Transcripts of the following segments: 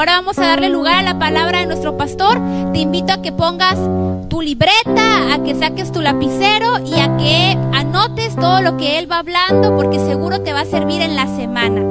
ahora vamos a darle lugar a la palabra de nuestro pastor. Te invito a que pongas tu libreta, a que saques tu lapicero y a que anotes todo lo que él va hablando porque seguro te va a servir en la semana.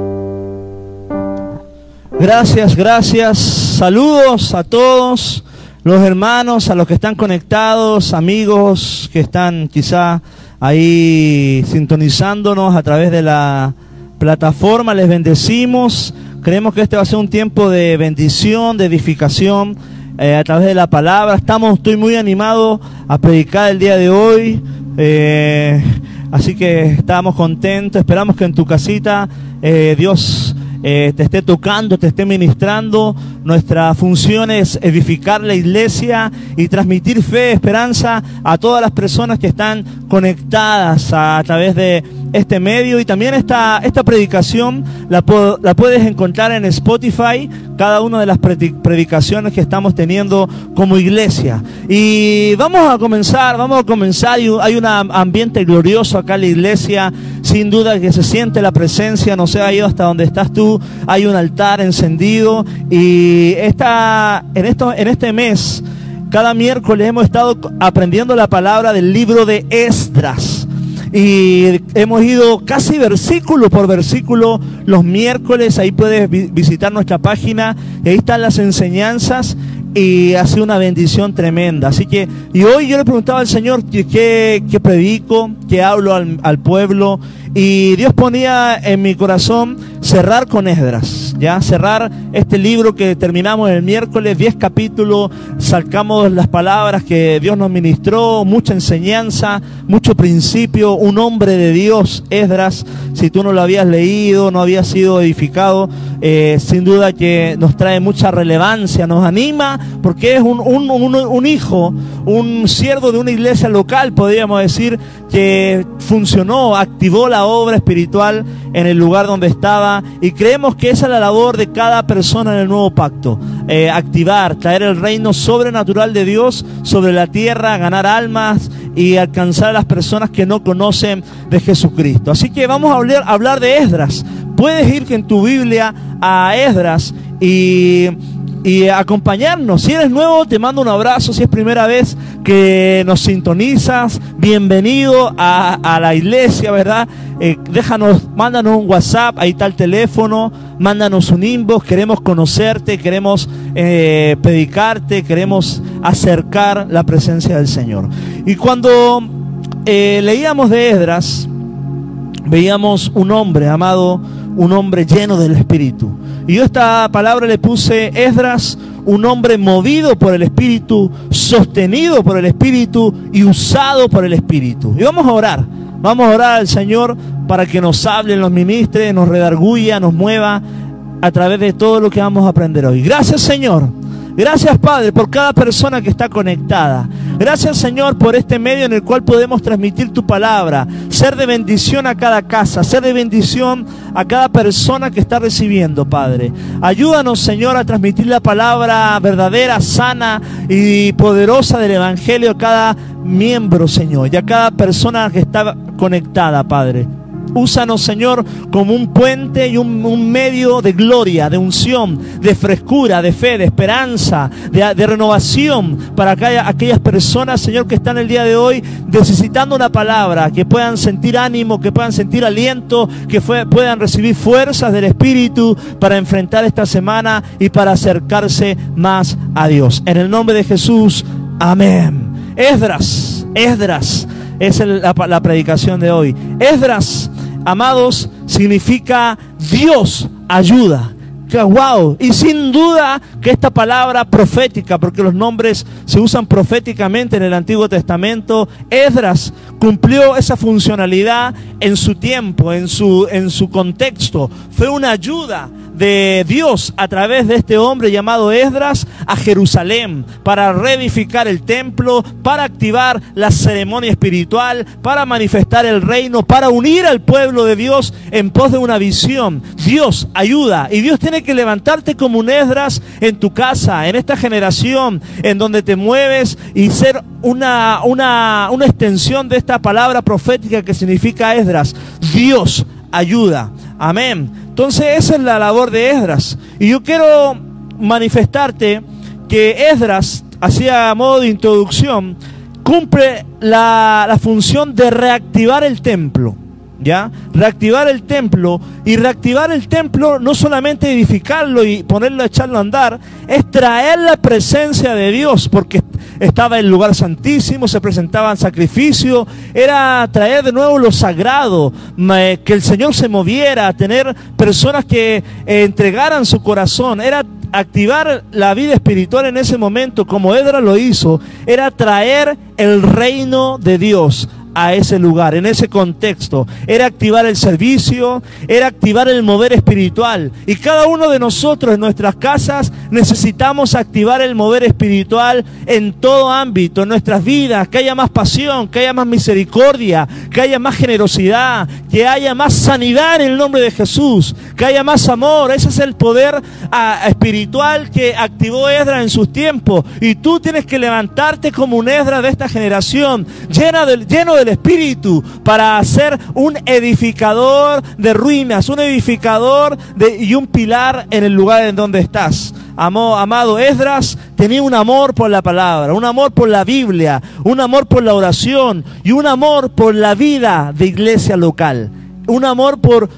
Gracias, gracias. Saludos a todos los hermanos, a los que están conectados, amigos que están quizá ahí sintonizándonos a través de la plataforma. Les bendecimos. Creemos que este va a ser un tiempo de bendición, de edificación eh, a través de la palabra. Estamos, estoy muy animado a predicar el día de hoy. Eh, así que estamos contentos. Esperamos que en tu casita eh, Dios te esté tocando, te esté ministrando. Nuestra función es edificar la iglesia y transmitir fe, esperanza a todas las personas que están conectadas a través de este medio y también esta, esta predicación la, la puedes encontrar en Spotify, cada una de las predicaciones que estamos teniendo como iglesia. Y vamos a comenzar, vamos a comenzar, hay un ambiente glorioso acá en la iglesia, sin duda que se siente la presencia, no sé, ha ido hasta donde estás tú, hay un altar encendido y esta, en, esto, en este mes, cada miércoles hemos estado aprendiendo la palabra del libro de Esdras. Y hemos ido casi versículo por versículo los miércoles. Ahí puedes visitar nuestra página. ahí están las enseñanzas y ha sido una bendición tremenda. Así que, y hoy yo le preguntaba al Señor qué, predico, qué hablo al, al, pueblo, y Dios ponía en mi corazón cerrar con Esdras, ya cerrar este libro que terminamos el miércoles, 10 capítulos, sacamos las palabras que Dios nos ministró, mucha enseñanza, mucho principio, un hombre de Dios, Esdras, si tú no lo habías leído, no había sido edificado, eh, sin duda que nos trae mucha relevancia, nos anima porque es un, un, hijo, un siervo de una iglesia local, podríamos decir, que funcionó, activó la obra espiritual en el lugar donde estaba y creemos que esa es la labor de cada persona en el nuevo pacto, eh, activar, traer el reino sobrenatural de Dios sobre la tierra, ganar almas y alcanzar a las personas que no conocen de Jesucristo. Así que vamos a hablar, hablar de Esdras. Puedes ir en tu Biblia a Esdras y y acompañarnos. Si eres nuevo, te mando un abrazo. Si es primera vez que nos sintonizas, bienvenido a, la iglesia, ¿verdad? Eh, déjanos, mándanos un WhatsApp, ahí está el teléfono, mándanos un inbox, queremos conocerte, queremos eh, predicarte, queremos acercar la presencia del Señor. Y cuando eh, leíamos de Esdras, veíamos un hombre amado, un hombre lleno del Espíritu. Y yo esta palabra le puse Esdras, un hombre movido por el Espíritu, sostenido por el Espíritu y usado por el Espíritu. Y vamos a orar. Vamos a orar al Señor para que nos hable, nos ministre, nos redarguya, nos mueva a través de todo lo que vamos a aprender hoy. Gracias Señor Gracias Padre por cada persona que está conectada. Gracias Señor por este medio en el cual podemos transmitir tu palabra, ser de bendición a cada casa, ser de bendición a cada persona que está recibiendo, Padre. Ayúdanos Señor a transmitir la palabra verdadera, sana y poderosa del Evangelio a cada miembro, Señor, y a cada persona que está conectada, Padre. Úsanos, Señor, como un puente y un, medio de gloria, de unción, de frescura, de fe, de esperanza, de, renovación para aquellas personas, Señor, que están el día de hoy necesitando una palabra, que puedan sentir ánimo, que puedan sentir aliento, que puedan recibir fuerzas del Espíritu para enfrentar esta semana y para acercarse más a Dios. En el nombre de Jesús, amén. Esdras, Esdras es la, predicación de hoy. Esdras amados, significa Dios ayuda. Que wow, y sin duda que esta palabra profética, porque los nombres se usan proféticamente en el Antiguo Testamento, Esdras cumplió esa funcionalidad en su tiempo, en su, en su contexto. Fue una ayuda de Dios a través de este hombre llamado Esdras a Jerusalén para reedificar el templo, para activar la ceremonia espiritual, para manifestar el reino, para unir al pueblo de Dios en pos de una visión. Dios ayuda y Dios tiene que levantarte como un Esdras en tu casa, en esta generación en donde te mueves y ser una, una, una extensión de esta palabra profética que significa Esdras. Dios ayuda. Amén. Entonces esa es la labor de Esdras. Y yo quiero manifestarte que Esdras, hacía modo de introducción, cumple la, la función de reactivar el templo. ¿Ya? Reactivar el templo y reactivar el templo no solamente edificarlo y ponerlo a echarlo a andar, es traer la presencia de Dios porque estaba el lugar santísimo, se presentaban sacrificios, era traer de nuevo lo sagrado, que el Señor se moviera, tener personas que eh, entregaran su corazón, era activar la vida espiritual en ese momento, como Edra lo hizo, era traer el reino de Dios a ese lugar, en ese contexto. Era activar el servicio, era activar el mover espiritual. Y cada uno de nosotros en nuestras casas necesitamos activar el mover espiritual en todo ámbito, en nuestras vidas, que haya más pasión, que haya más misericordia, que haya más generosidad, que haya más sanidad en el nombre de Jesús, que haya más amor. Ese es el poder ah, espiritual que activó Esdra en sus tiempos. Y tú tienes que levantarte como un Esdra de esta generación, llena de, lleno de del Espíritu para ser un edificador de ruinas, un edificador y un pilar en el lugar en donde estás. amado Esdras tenía un amor por la palabra, un amor por la Biblia, un amor por la oración y un amor por la vida de iglesia local. Un amor por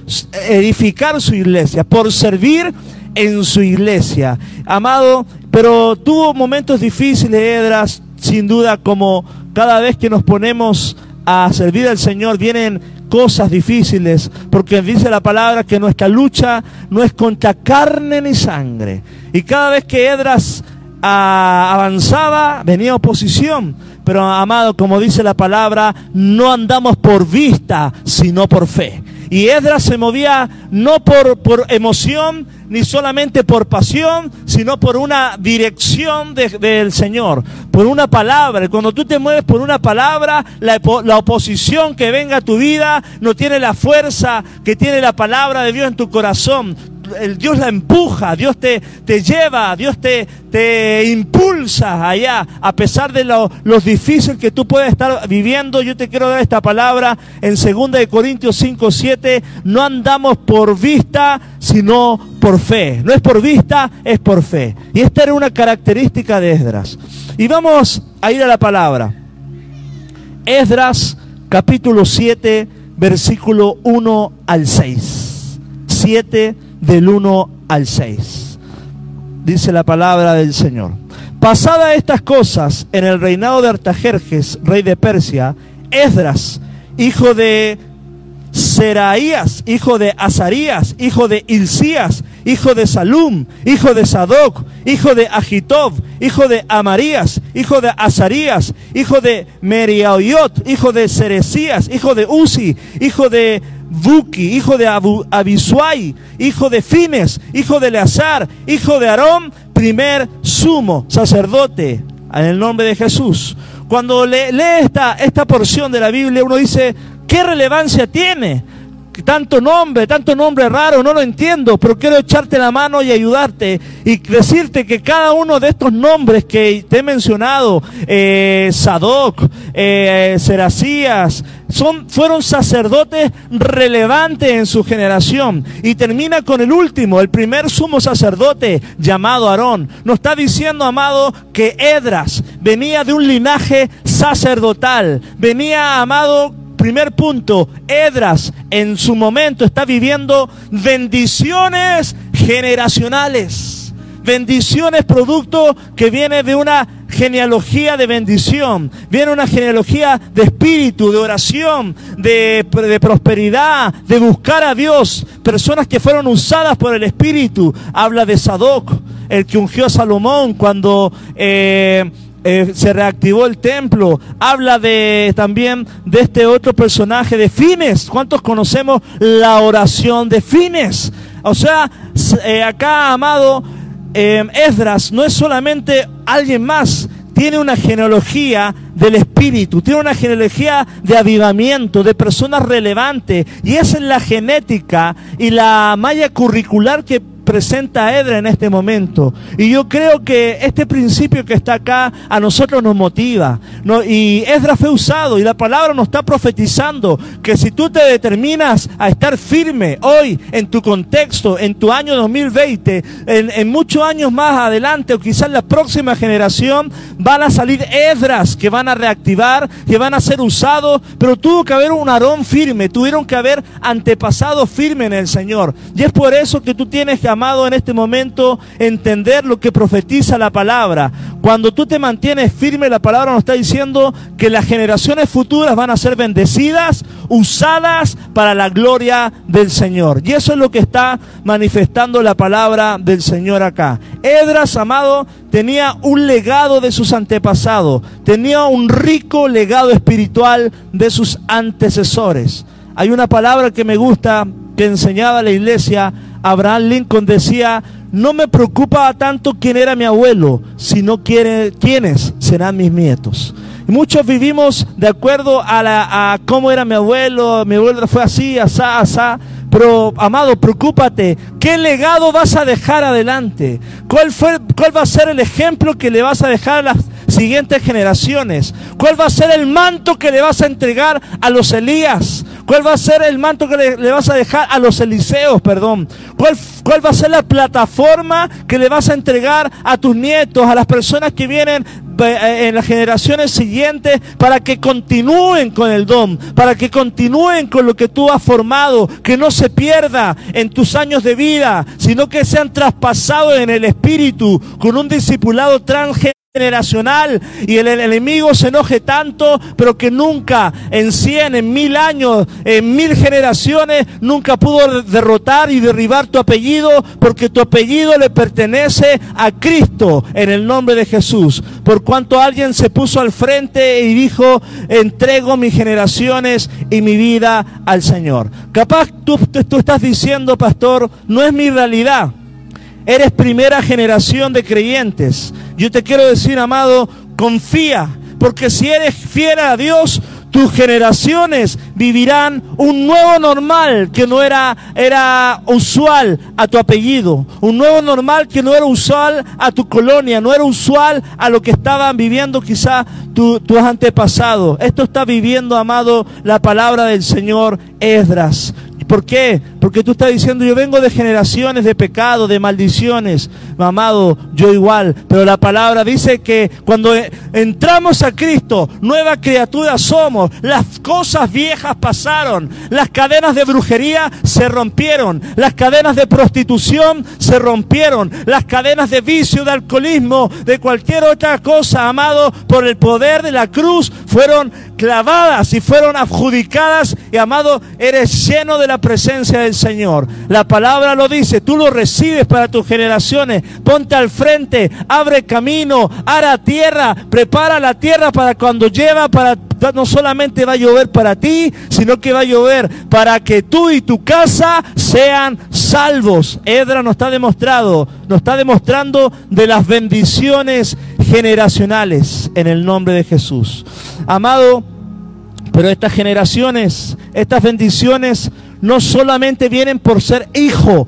edificar su iglesia, por servir en su iglesia. Amado, pero tuvo momentos difíciles, Edras, sin duda, como cada vez que nos ponemos a servir al Señor vienen cosas difíciles, porque dice la palabra que nuestra lucha no es contra carne ni sangre. Y cada vez que Edras ah, avanzaba, venía oposición. Pero amado, como dice la palabra, no andamos por vista, sino por fe. Y Edras se movía no por, por emoción, ni solamente por pasión, sino por una dirección del Señor, por una palabra. Cuando tú te mueves por una palabra, la, la oposición que venga a tu vida no tiene la fuerza que tiene la palabra de Dios en tu corazón el Dios la empuja, Dios te, te lleva, Dios te, te impulsa allá, a pesar de lo, los difíciles que tú puedes estar viviendo. Yo te quiero dar esta palabra en 2 Corintios 5, 7. No andamos por vista, sino por fe. No es por vista, es por fe. Y esta era una característica de Esdras. Y vamos a ir a la palabra. Esdras capítulo 7, versículo 1 al 6. 7 del 1 al 6. Dice la palabra del Señor. Pasada estas cosas en el reinado de Artajerjes, rey de Persia, Esdras, hijo de Seraías, hijo de Azarías, hijo de Ilcías, hijo de Salum, hijo de Sadoc, hijo de Agitob, hijo de Amarías, hijo de Azarías, hijo de Meriaoyot, hijo de Ceresías, hijo de Uzi, hijo de Buki, hijo de Abisuai, hijo de Fines, hijo de Eleazar, hijo de Aarón, primer sumo sacerdote, en el nombre de Jesús. Cuando lee, esta, esta porción de la Biblia, uno dice, ¿qué relevancia tiene? Tanto nombre, tanto nombre raro, no lo entiendo, pero quiero echarte la mano y ayudarte y decirte que cada uno de estos nombres que te he mencionado, eh, Sadoc, eh, Seracías, son, fueron sacerdotes relevantes en su generación. Y termina con el último, el primer sumo sacerdote llamado Aarón. Nos está diciendo, amado, que Edras venía de un linaje sacerdotal, venía, amado, primer punto, Edras en su momento está viviendo bendiciones generacionales. Bendiciones producto que viene de una genealogía de bendición, viene una genealogía de espíritu, de oración, de, prosperidad, de buscar a Dios. Personas que fueron usadas por el espíritu. Habla de Sadoc, el que ungió a Salomón cuando... Eh, eh, se reactivó el templo. Habla de también de este otro personaje de Fines. ¿Cuántos conocemos la oración de Fines? O sea, eh, acá, amado, eh, Esdras no es solamente alguien más, tiene una genealogía del espíritu, tiene una genealogía de avivamiento, de personas relevantes. Y esa es la genética y la malla curricular que presenta a Edra en este momento. Y yo creo que este principio que está acá a nosotros nos motiva. ¿no? Y Edra fue usado y la palabra nos está profetizando que si tú te determinas a estar firme hoy en tu contexto, en tu año 2020, en, muchos años más adelante o quizás la próxima generación, van a salir Edras que van a reactivar, que van a ser usados, pero tuvo que haber un arón firme, tuvieron que haber antepasados firmes en el Señor. Y es por eso que tú tienes que, en este momento entender lo que profetiza la palabra. Cuando tú te mantienes firme, la palabra nos está diciendo que las generaciones futuras van a ser bendecidas, usadas para la gloria del Señor. Y eso es lo que está manifestando la palabra del Señor acá. Edras, amado, tenía un legado de sus antepasados, tenía un rico legado espiritual de sus antecesores. Hay una palabra que me gusta que enseñaba la iglesia, Abraham Lincoln decía, no me preocupa tanto quién era mi abuelo, sino quiénes serán mis nietos. muchos vivimos de acuerdo a, la, cómo era mi abuelo, mi abuelo fue así, asá, asá. Pero, amado, preocúpate. ¿Qué legado vas a dejar adelante? ¿Cuál, fue, ¿Cuál va a ser el ejemplo que le vas a dejar a las siguientes generaciones? ¿Cuál va a ser el manto que le vas a entregar a los Elías? ¿Cuál va a ser el manto que le, vas a dejar a los Eliseos, perdón? ¿Cuál, ¿Cuál va a ser la plataforma que le vas a entregar a tus nietos, a las personas que vienen eh, en las generaciones siguientes para que continúen con el don, para que continúen con lo que tú has formado, que no se pierda en tus años de vida, sino que sean traspasados en el espíritu con un discipulado transgeneracional generacional y el, enemigo se enoje tanto, pero que nunca en cien, en mil años, en mil generaciones, nunca pudo derrotar y derribar tu apellido, porque tu apellido le pertenece a Cristo en el nombre de Jesús. Por cuanto alguien se puso al frente y dijo, entrego mis generaciones y mi vida al Señor. Capaz tú, tú estás diciendo, pastor, no es mi realidad. Eres primera generación de creyentes. Yo te quiero decir, amado, confía, porque si eres fiel a Dios, tus generaciones vivirán un nuevo normal que no era, era usual a tu apellido, un nuevo normal que no era usual a tu colonia, no era usual a lo que estaban viviendo quizá tus antepasados. Esto está viviendo, amado, la palabra del Señor Esdras. ¿Por qué? Porque tú estás diciendo, yo vengo de generaciones de pecado, de maldiciones. Amado, yo igual. Pero la palabra dice que cuando entramos a Cristo, nueva criatura somos. Las cosas viejas pasaron. Las cadenas de brujería se rompieron. Las cadenas de prostitución se rompieron. Las cadenas de vicio, de alcoholismo, de cualquier otra cosa, amado, por el poder de la cruz, fueron clavadas y fueron adjudicadas. Y amado, eres lleno de la presencia del Señor. La palabra lo dice, tú lo recibes para tus generaciones. Ponte al frente, abre camino, hará tierra, prepara la tierra para cuando lleva, para no solamente va a llover para ti, sino que va a llover para que tú y tu casa sean salvos. Edra nos está demostrado, nos está demostrando de las bendiciones generacionales en el nombre de Jesús. Amado, pero estas generaciones, estas bendiciones no solamente vienen por ser hijo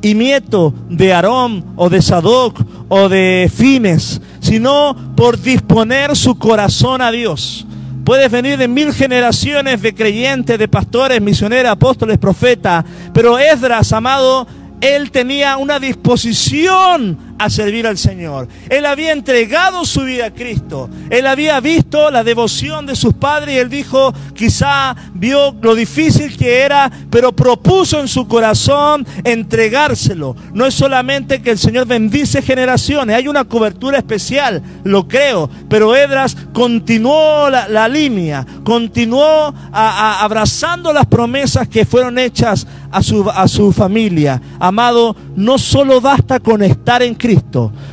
y nieto de Aarón o de Sadoc o de Fines, sino por disponer su corazón a Dios. Puedes venir de mil generaciones de creyentes, de pastores, misioneros, apóstoles, profetas, pero Esdras, amado, él tenía una disposición a servir al Señor. Él había entregado su vida a Cristo. Él había visto la devoción de sus padres y él dijo, quizá vio lo difícil que era, pero propuso en su corazón entregárselo. No es solamente que el Señor bendice generaciones, hay una cobertura especial, lo creo, pero Edras continuó la, línea, continuó abrazando las promesas que fueron hechas a su, a su familia. Amado, no solo basta con estar en Cristo,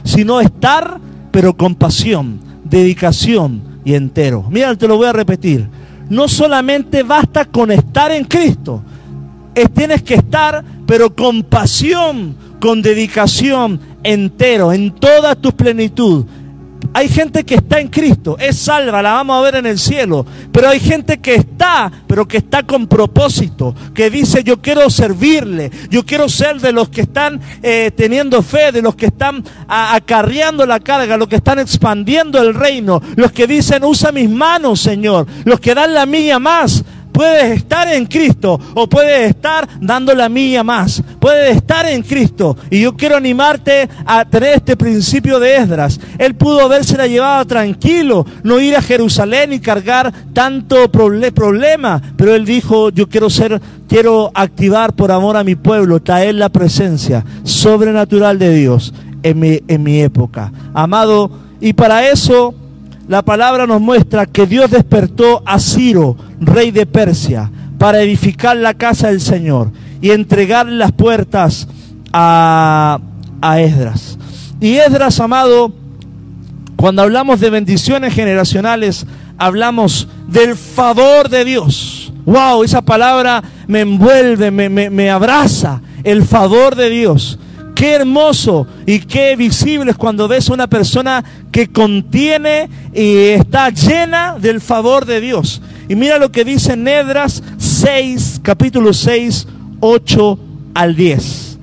sino estar, pero con pasión, dedicación y entero. Mira, te lo voy a repetir. No solamente basta con estar en Cristo, es, tienes que estar, pero con pasión, con dedicación entero, en toda tu plenitud. Hay gente que está en Cristo, es salva, la vamos a ver en el cielo. Pero hay gente que está, pero que está con propósito, que dice yo quiero servirle, yo quiero ser de los que están eh, teniendo fe, de los que están acarreando la carga, los que están expandiendo el reino, los que dicen usa mis manos, Señor, los que dan la mía más. Puedes estar en Cristo o puedes estar dando la mía más. Puedes estar en Cristo. Y yo quiero animarte a tener este principio de Esdras. Él pudo habérsela llevado tranquilo, no ir a Jerusalén y cargar tanto problema. Pero él dijo, yo quiero ser, quiero activar por amor a mi pueblo, traer la presencia sobrenatural de Dios en mi, en mi época. Amado, y para eso la palabra nos muestra que Dios despertó a Ciro, rey de Persia, para edificar la casa del Señor y entregarle las puertas a, Esdras. Y Esdras, amado, cuando hablamos de bendiciones generacionales, hablamos del favor de Dios. Wow, esa palabra me envuelve, me, me abraza. El favor de Dios. Qué hermoso y qué visible es cuando ves a una persona que contiene y está llena del favor de Dios. Y mira lo que dice Nedras 6, capítulo 6, 8 al 10.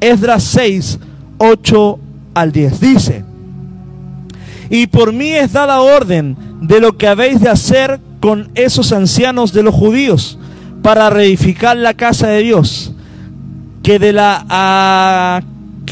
Esdras 6, 8 al 10. Dice, y por mí es dada orden de lo que habéis de hacer con esos ancianos de los judíos para reedificar la casa de Dios, que de la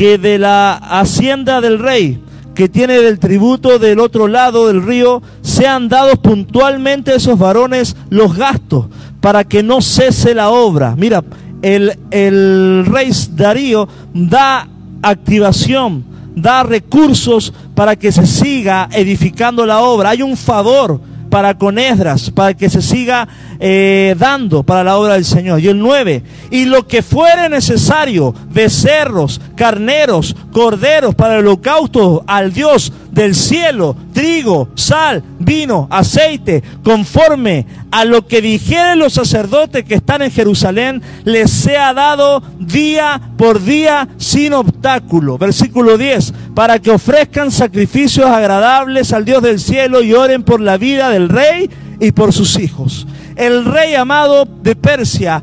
que de la hacienda del rey, que tiene del tributo del otro lado del río, sean dados puntualmente a esos varones los gastos, para que no cese la obra. Mira, el, el rey Darío da activación, da recursos para que se siga edificando la obra. Hay un favor para con Esdras, para que se siga eh, dando para la obra del Señor. Y el 9, y lo que fuere necesario, becerros, carneros, corderos para el holocausto al Dios del cielo, trigo, sal, vino, aceite, conforme a lo que dijeren los sacerdotes que están en Jerusalén, les sea dado día por día sin obstáculo. Versículo 10, para que ofrezcan sacrificios agradables al Dios del cielo y oren por la vida del rey y por sus hijos. El rey amado de Persia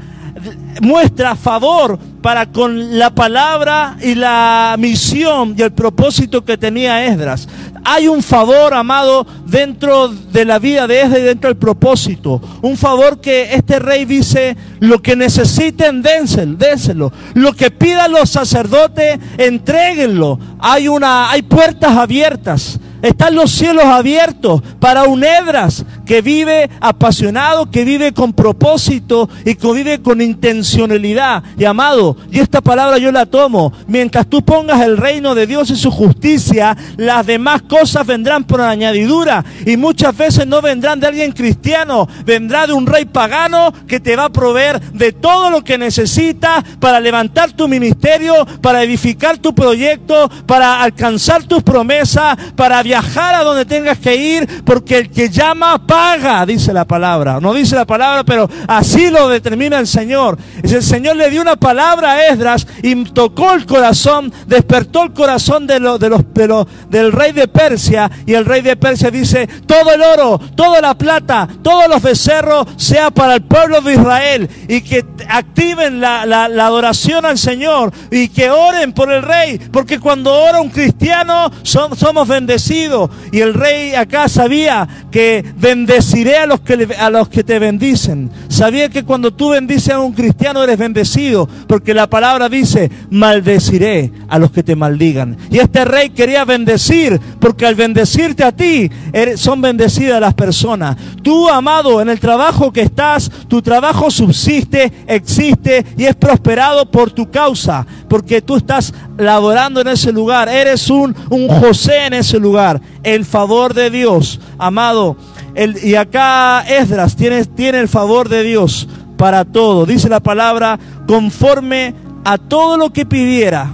muestra favor para con la palabra y la misión y el propósito que tenía Esdras. Hay un favor, amado, dentro de la vida de Esdras y dentro del propósito. Un favor que este rey dice, lo que necesiten, dénselo. Lo que pidan los sacerdotes, entréguenlo. Hay, una, hay puertas abiertas. Están los cielos abiertos para un Edras que vive apasionado, que vive con propósito y que vive con intencionalidad. Y amado, y esta palabra yo la tomo, mientras tú pongas el reino de Dios y su justicia, las demás cosas vendrán por añadidura. Y muchas veces no vendrán de alguien cristiano, vendrá de un rey pagano que te va a proveer de todo lo que necesitas para levantar tu ministerio, para edificar tu proyecto, para alcanzar tus promesas, para viajar a donde tengas que ir, porque el que llama paga, dice la palabra. No dice la palabra, pero así lo determina el Señor. Es el Señor le dio una palabra a Esdras y tocó el corazón, despertó el corazón de, lo, de los, de del rey de Persia. Y el rey de Persia dice, todo el oro, toda la plata, todos los becerros sea para el pueblo de Israel. Y que activen la, la adoración al Señor y que oren por el rey. Porque cuando ora un cristiano somos bendecidos y el rey acá sabía que bendeciré a los que, a los que te bendicen. Sabía que cuando tú bendices a un cristiano eres bendecido, porque la palabra dice, maldeciré a los que te maldigan. Y este rey quería bendecir, porque al bendecirte a ti, son bendecidas las personas. Tú, amado, en el trabajo que estás, tu trabajo subsiste, existe y es prosperado por tu causa, porque tú estás laborando en ese lugar. Eres un, un José en ese lugar el favor de Dios, amado. El, y acá Esdras tiene, tiene el favor de Dios para todo. Dice la palabra, conforme a todo lo que pidiera,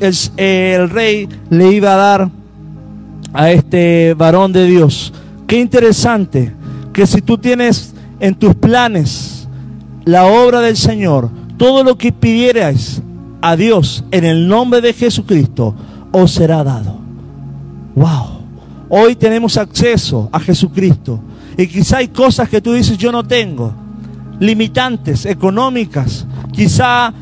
el, el rey le iba a dar a este varón de Dios. Qué interesante que si tú tienes en tus planes la obra del Señor, todo lo que pidieras a Dios en el nombre de Jesucristo, os será dado. Wow. hoy tenemos acceso a Jesucristo. Y quizá hay cosas que tú dices yo no tengo, limitantes económicas, quizá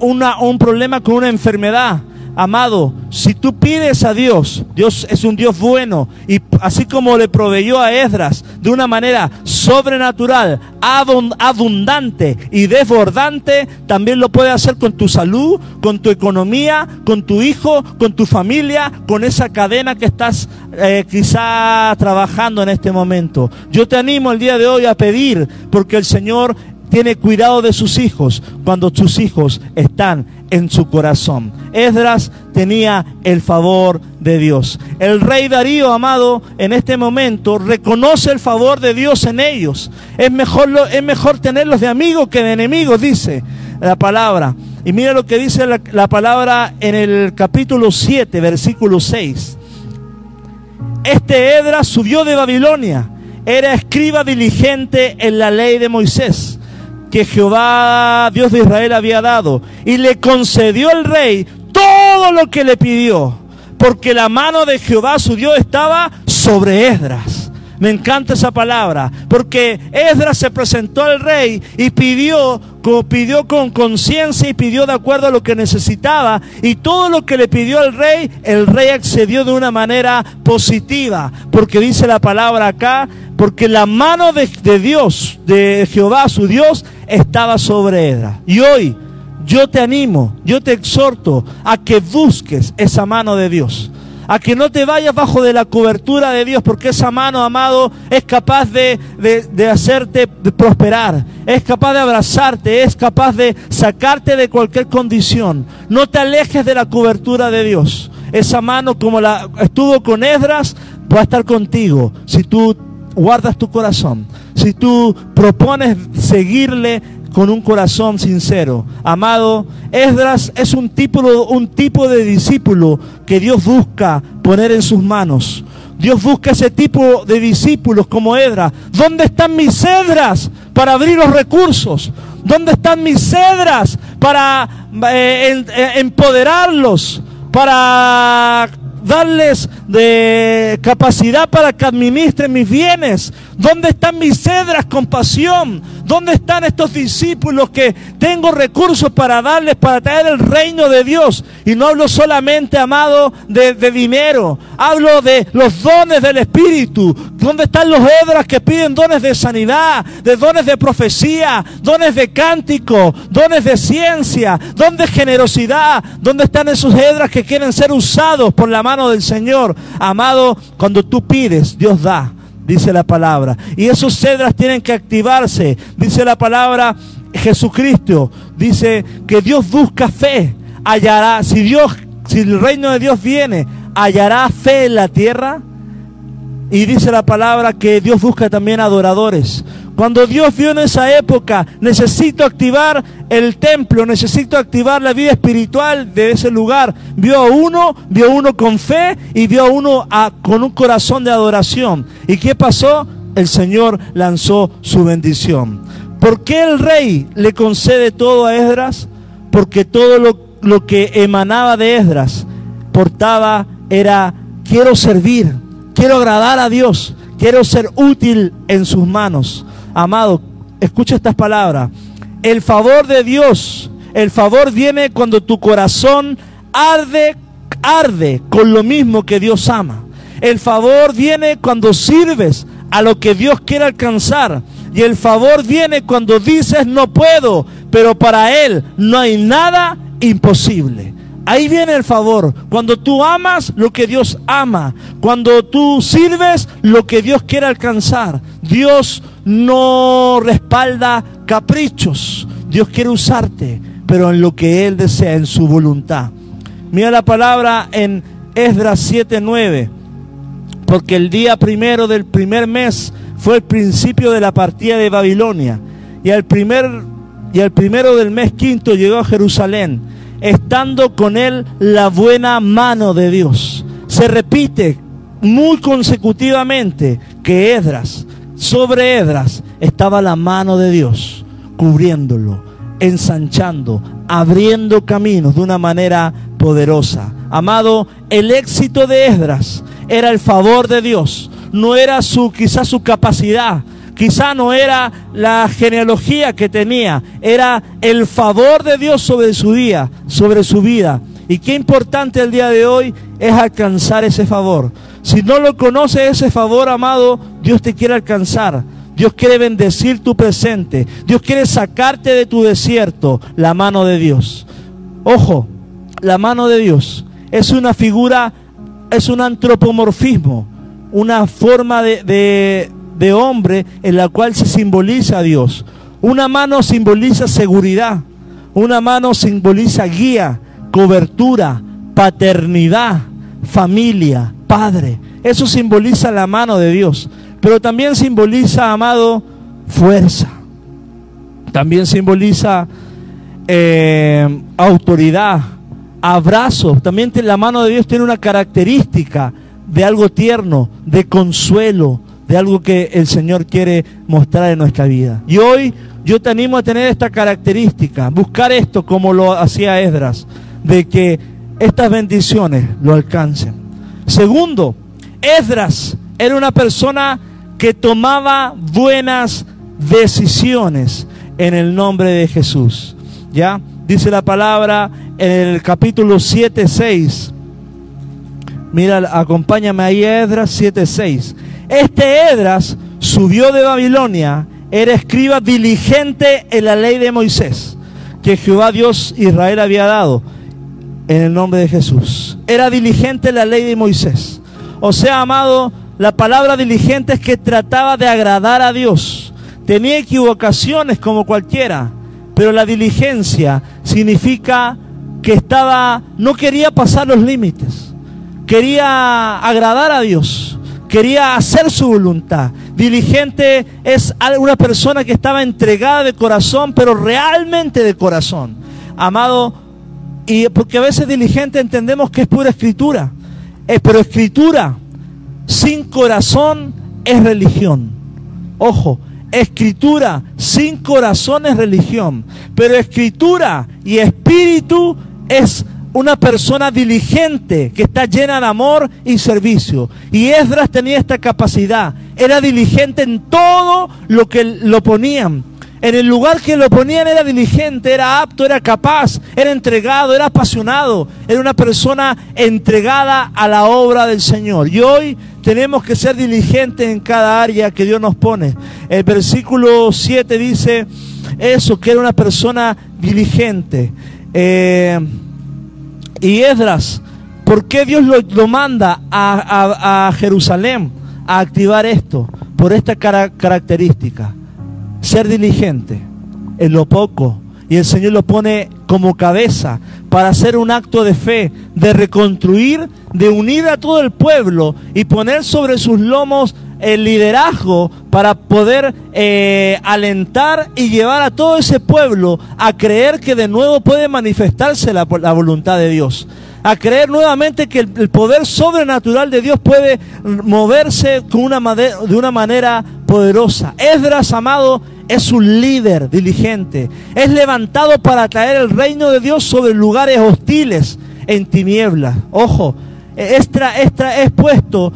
una, un problema con una enfermedad, Amado, si tú pides a Dios, Dios es un Dios bueno y así como le proveyó a Esdras de una manera sobrenatural, abundante y desbordante, también lo puede hacer con tu salud, con tu economía, con tu hijo, con tu familia, con esa cadena que estás eh, quizá trabajando en este momento. Yo te animo el día de hoy a pedir porque el Señor tiene cuidado de sus hijos cuando sus hijos están en su corazón. Esdras tenía el favor de Dios. El rey Darío, amado, en este momento reconoce el favor de Dios en ellos. Es mejor, es mejor tenerlos de amigos que de enemigos, dice la palabra. Y mira lo que dice la, la palabra en el capítulo 7, versículo 6. Este Edras subió de Babilonia, era escriba diligente en la ley de Moisés que Jehová, Dios de Israel, había dado. Y le concedió el rey todo lo que le pidió, porque la mano de Jehová, su Dios, estaba sobre Esdras. Me encanta esa palabra, porque Esdras se presentó al rey y pidió, pidió con conciencia y pidió de acuerdo a lo que necesitaba. Y todo lo que le pidió al rey, el rey accedió de una manera positiva, porque dice la palabra acá, porque la mano de, Dios, de Jehová, su Dios, estaba sobre Edra. Y hoy yo te animo, yo te exhorto a que busques esa mano de Dios. A que no te vayas bajo de la cobertura de Dios, porque esa mano, amado, es capaz de, de hacerte prosperar, es capaz de abrazarte, es capaz de sacarte de cualquier condición. No te alejes de la cobertura de Dios. Esa mano, como la estuvo con Esdras, va a estar contigo si tú guardas tu corazón, si tú propones seguirle con un corazón sincero. Amado, Esdras es un tipo, un tipo de discípulo que Dios busca poner en sus manos. Dios busca ese tipo de discípulos como Esdras. ¿Dónde están mis cedras para abrir los recursos? ¿Dónde están mis cedras para eh, eh, empoderarlos? Para darles de capacidad para que administren mis bienes? ¿Dónde están mis cedras con pasión? ¿Dónde están estos discípulos que tengo recursos para darles, para traer el reino de Dios? Y no hablo solamente, amado, de, dinero. Hablo de los dones del Espíritu. ¿Dónde están los edras que piden dones de sanidad, de dones de profecía, dones de cántico, dones de ciencia, dones de generosidad? ¿Dónde están esos edras que quieren ser usados por la mano del Señor? Amado, cuando tú pides, Dios da dice la palabra. Y esos cedras tienen que activarse, dice la palabra Jesucristo. Dice que Dios busca fe, hallará, si Dios, si el reino de Dios viene, hallará fe en la tierra. Y dice la palabra que Dios busca también adoradores. Cuando Dios vio en esa época, necesito activar el templo, necesito activar la vida espiritual de ese lugar. Vio a uno, vio a uno con fe y vio a uno con un corazón de adoración. ¿Y qué pasó? El Señor lanzó su bendición. ¿Por qué el rey le concede todo a Esdras? Porque todo lo que emanaba de Esdras portaba era quiero servir, quiero agradar a Dios, quiero ser útil en sus manos. Amado, escucha estas palabras. El favor de Dios, el favor viene cuando tu corazón arde, arde con lo mismo que Dios ama. El favor viene cuando sirves a lo que Dios quiere alcanzar. Y el favor viene cuando dices no puedo, pero para Él no hay nada imposible. Ahí viene el favor. Cuando tú amas lo que Dios ama. Cuando tú sirves lo que Dios quiere alcanzar. Dios no respalda caprichos. Dios quiere usarte, pero en lo que Él desea, en su voluntad. Mira la palabra en Esdras 7:9. Porque el día primero del primer mes fue el principio de la partida de Babilonia. Y al primer primero del mes quinto llegó a Jerusalén, estando con él la buena mano de Dios. Se repite muy consecutivamente que Esdras sobre Edras estaba la mano de Dios cubriéndolo, ensanchando, abriendo caminos de una manera poderosa. Amado, el éxito de Esdras, era el favor de Dios, no era su quizás su capacidad, quizá no era la genealogía que tenía, era el favor de Dios sobre su día, sobre su vida. Y qué importante el día de hoy es alcanzar ese favor. Si no lo conoces ese favor, amado, Dios te quiere alcanzar. Dios quiere bendecir tu presente. Dios quiere sacarte de tu desierto. La mano de Dios. Ojo, la mano de Dios es una figura, es un antropomorfismo, una forma de, de, hombre en la cual se simboliza a Dios. Una mano simboliza seguridad. Una mano simboliza guía, cobertura, paternidad, familia, padre. Eso simboliza la mano de Dios. Pero también simboliza, amado, fuerza. También simboliza eh, autoridad, abrazo. También la mano de Dios tiene una característica de algo tierno, de consuelo, de algo que el Señor quiere mostrar en nuestra vida. Y hoy yo te animo a tener esta característica, buscar esto como lo hacía Esdras, de que estas bendiciones lo alcancen. Segundo, Esdras era una persona que tomaba buenas decisiones en el nombre de Jesús. ¿Ya? Dice la palabra en el capítulo 7, 6. Mira, acompáñame ahí, Esdras 7, 6. Este Esdras subió de Babilonia, era escriba diligente en la ley de Moisés, que Jehová Dios Israel había dado en el nombre de Jesús. Era diligente en la ley de Moisés. O sea, amado, la palabra diligente es que trataba de agradar a Dios. Tenía equivocaciones como cualquiera, pero la diligencia significa que estaba, no quería pasar los límites. Quería agradar a Dios. Quería hacer su voluntad. Diligente es una persona que estaba entregada de corazón, pero realmente de corazón. Amado, y porque a veces diligente entendemos que es pura escritura. Eh, pero escritura sin corazón es religión. Ojo, escritura sin corazón es religión. Pero escritura y espíritu es una persona diligente que está llena de amor y servicio. Y Esdras tenía esta capacidad. Era diligente en todo lo que lo ponían. En el lugar que lo ponían era diligente, era apto, era capaz, era entregado, era apasionado. Era una persona entregada a la obra del Señor. Y hoy tenemos que ser diligentes en cada área que Dios nos pone. El versículo 7 dice eso, que era una persona diligente. Eh, y Esdras, ¿por qué Dios lo, manda a, Jerusalén a activar esto? Por esta característica ser diligente en lo poco. Y el Señor lo pone como cabeza para hacer un acto de fe, de reconstruir, de unir a todo el pueblo y poner sobre sus lomos el liderazgo para poder eh, alentar y llevar a todo ese pueblo a creer que de nuevo puede manifestarse la, voluntad de Dios a creer nuevamente que el, poder sobrenatural de Dios puede moverse de una manera poderosa. Esdras, amado, es un líder diligente. Es levantado para traer el reino de Dios sobre lugares hostiles en tinieblas. Ojo, extra es puesto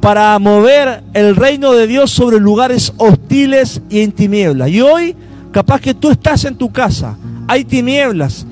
para mover el reino de Dios sobre lugares hostiles y en tinieblas. Y hoy, capaz que tú estás en tu casa, hay tinieblas,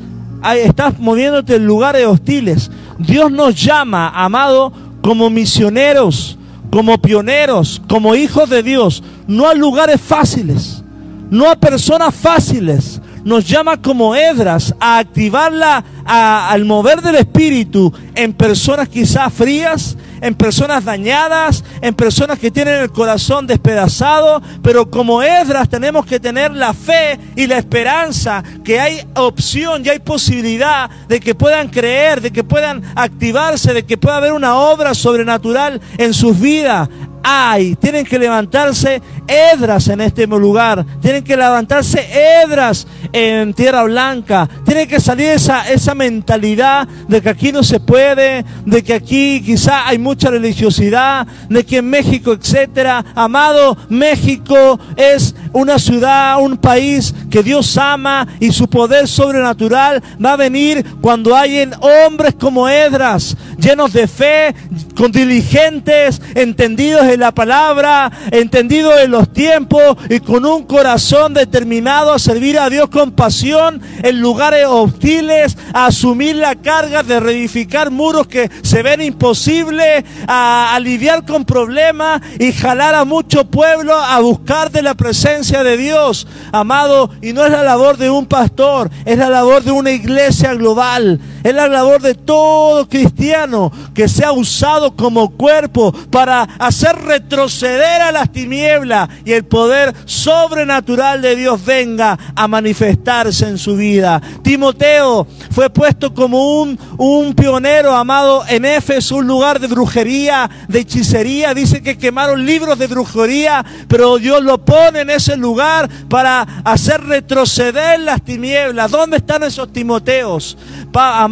estás moviéndote en lugares hostiles. Dios nos llama, amado, como misioneros, como pioneros, como hijos de Dios, no a lugares fáciles, no a personas fáciles. Nos llama como Edras a activarla al mover del Espíritu en personas quizás frías, en personas dañadas, en personas que tienen el corazón despedazado, pero como Esdras tenemos que tener la fe y la esperanza que hay opción y hay posibilidad de que puedan creer, de que puedan activarse, de que pueda haber una obra sobrenatural en sus vidas hay. Tienen que levantarse Edras en este lugar. Tienen que levantarse Edras en Tierra Blanca. Tiene que salir esa, esa mentalidad de que aquí no se puede, de que aquí quizá hay mucha religiosidad, de que en México, etcétera. Amado, México es una ciudad, un país que Dios ama y su poder sobrenatural va a venir cuando hayan hombres como Edras, llenos de fe, con diligentes, entendidos en la palabra, entendidos en los tiempos y con un corazón determinado a servir a Dios con pasión en lugares hostiles, a asumir la carga de reedificar muros que se ven imposibles, a, lidiar con problemas y jalar a mucho pueblo a buscar de la presencia de Dios, amado, y no es la labor de un pastor, es la labor de una iglesia global, es la labor de todo cristiano que sea usado como cuerpo para hacer retroceder a las tinieblas y el poder sobrenatural de Dios venga a manifestarse en su vida. Timoteo fue puesto como un, un pionero, amado, en Éfeso, un lugar de brujería, de hechicería. Dice que quemaron libros de brujería, pero Dios lo pone en ese lugar para hacer retroceder las tinieblas. ¿Dónde están esos Timoteos? Pa,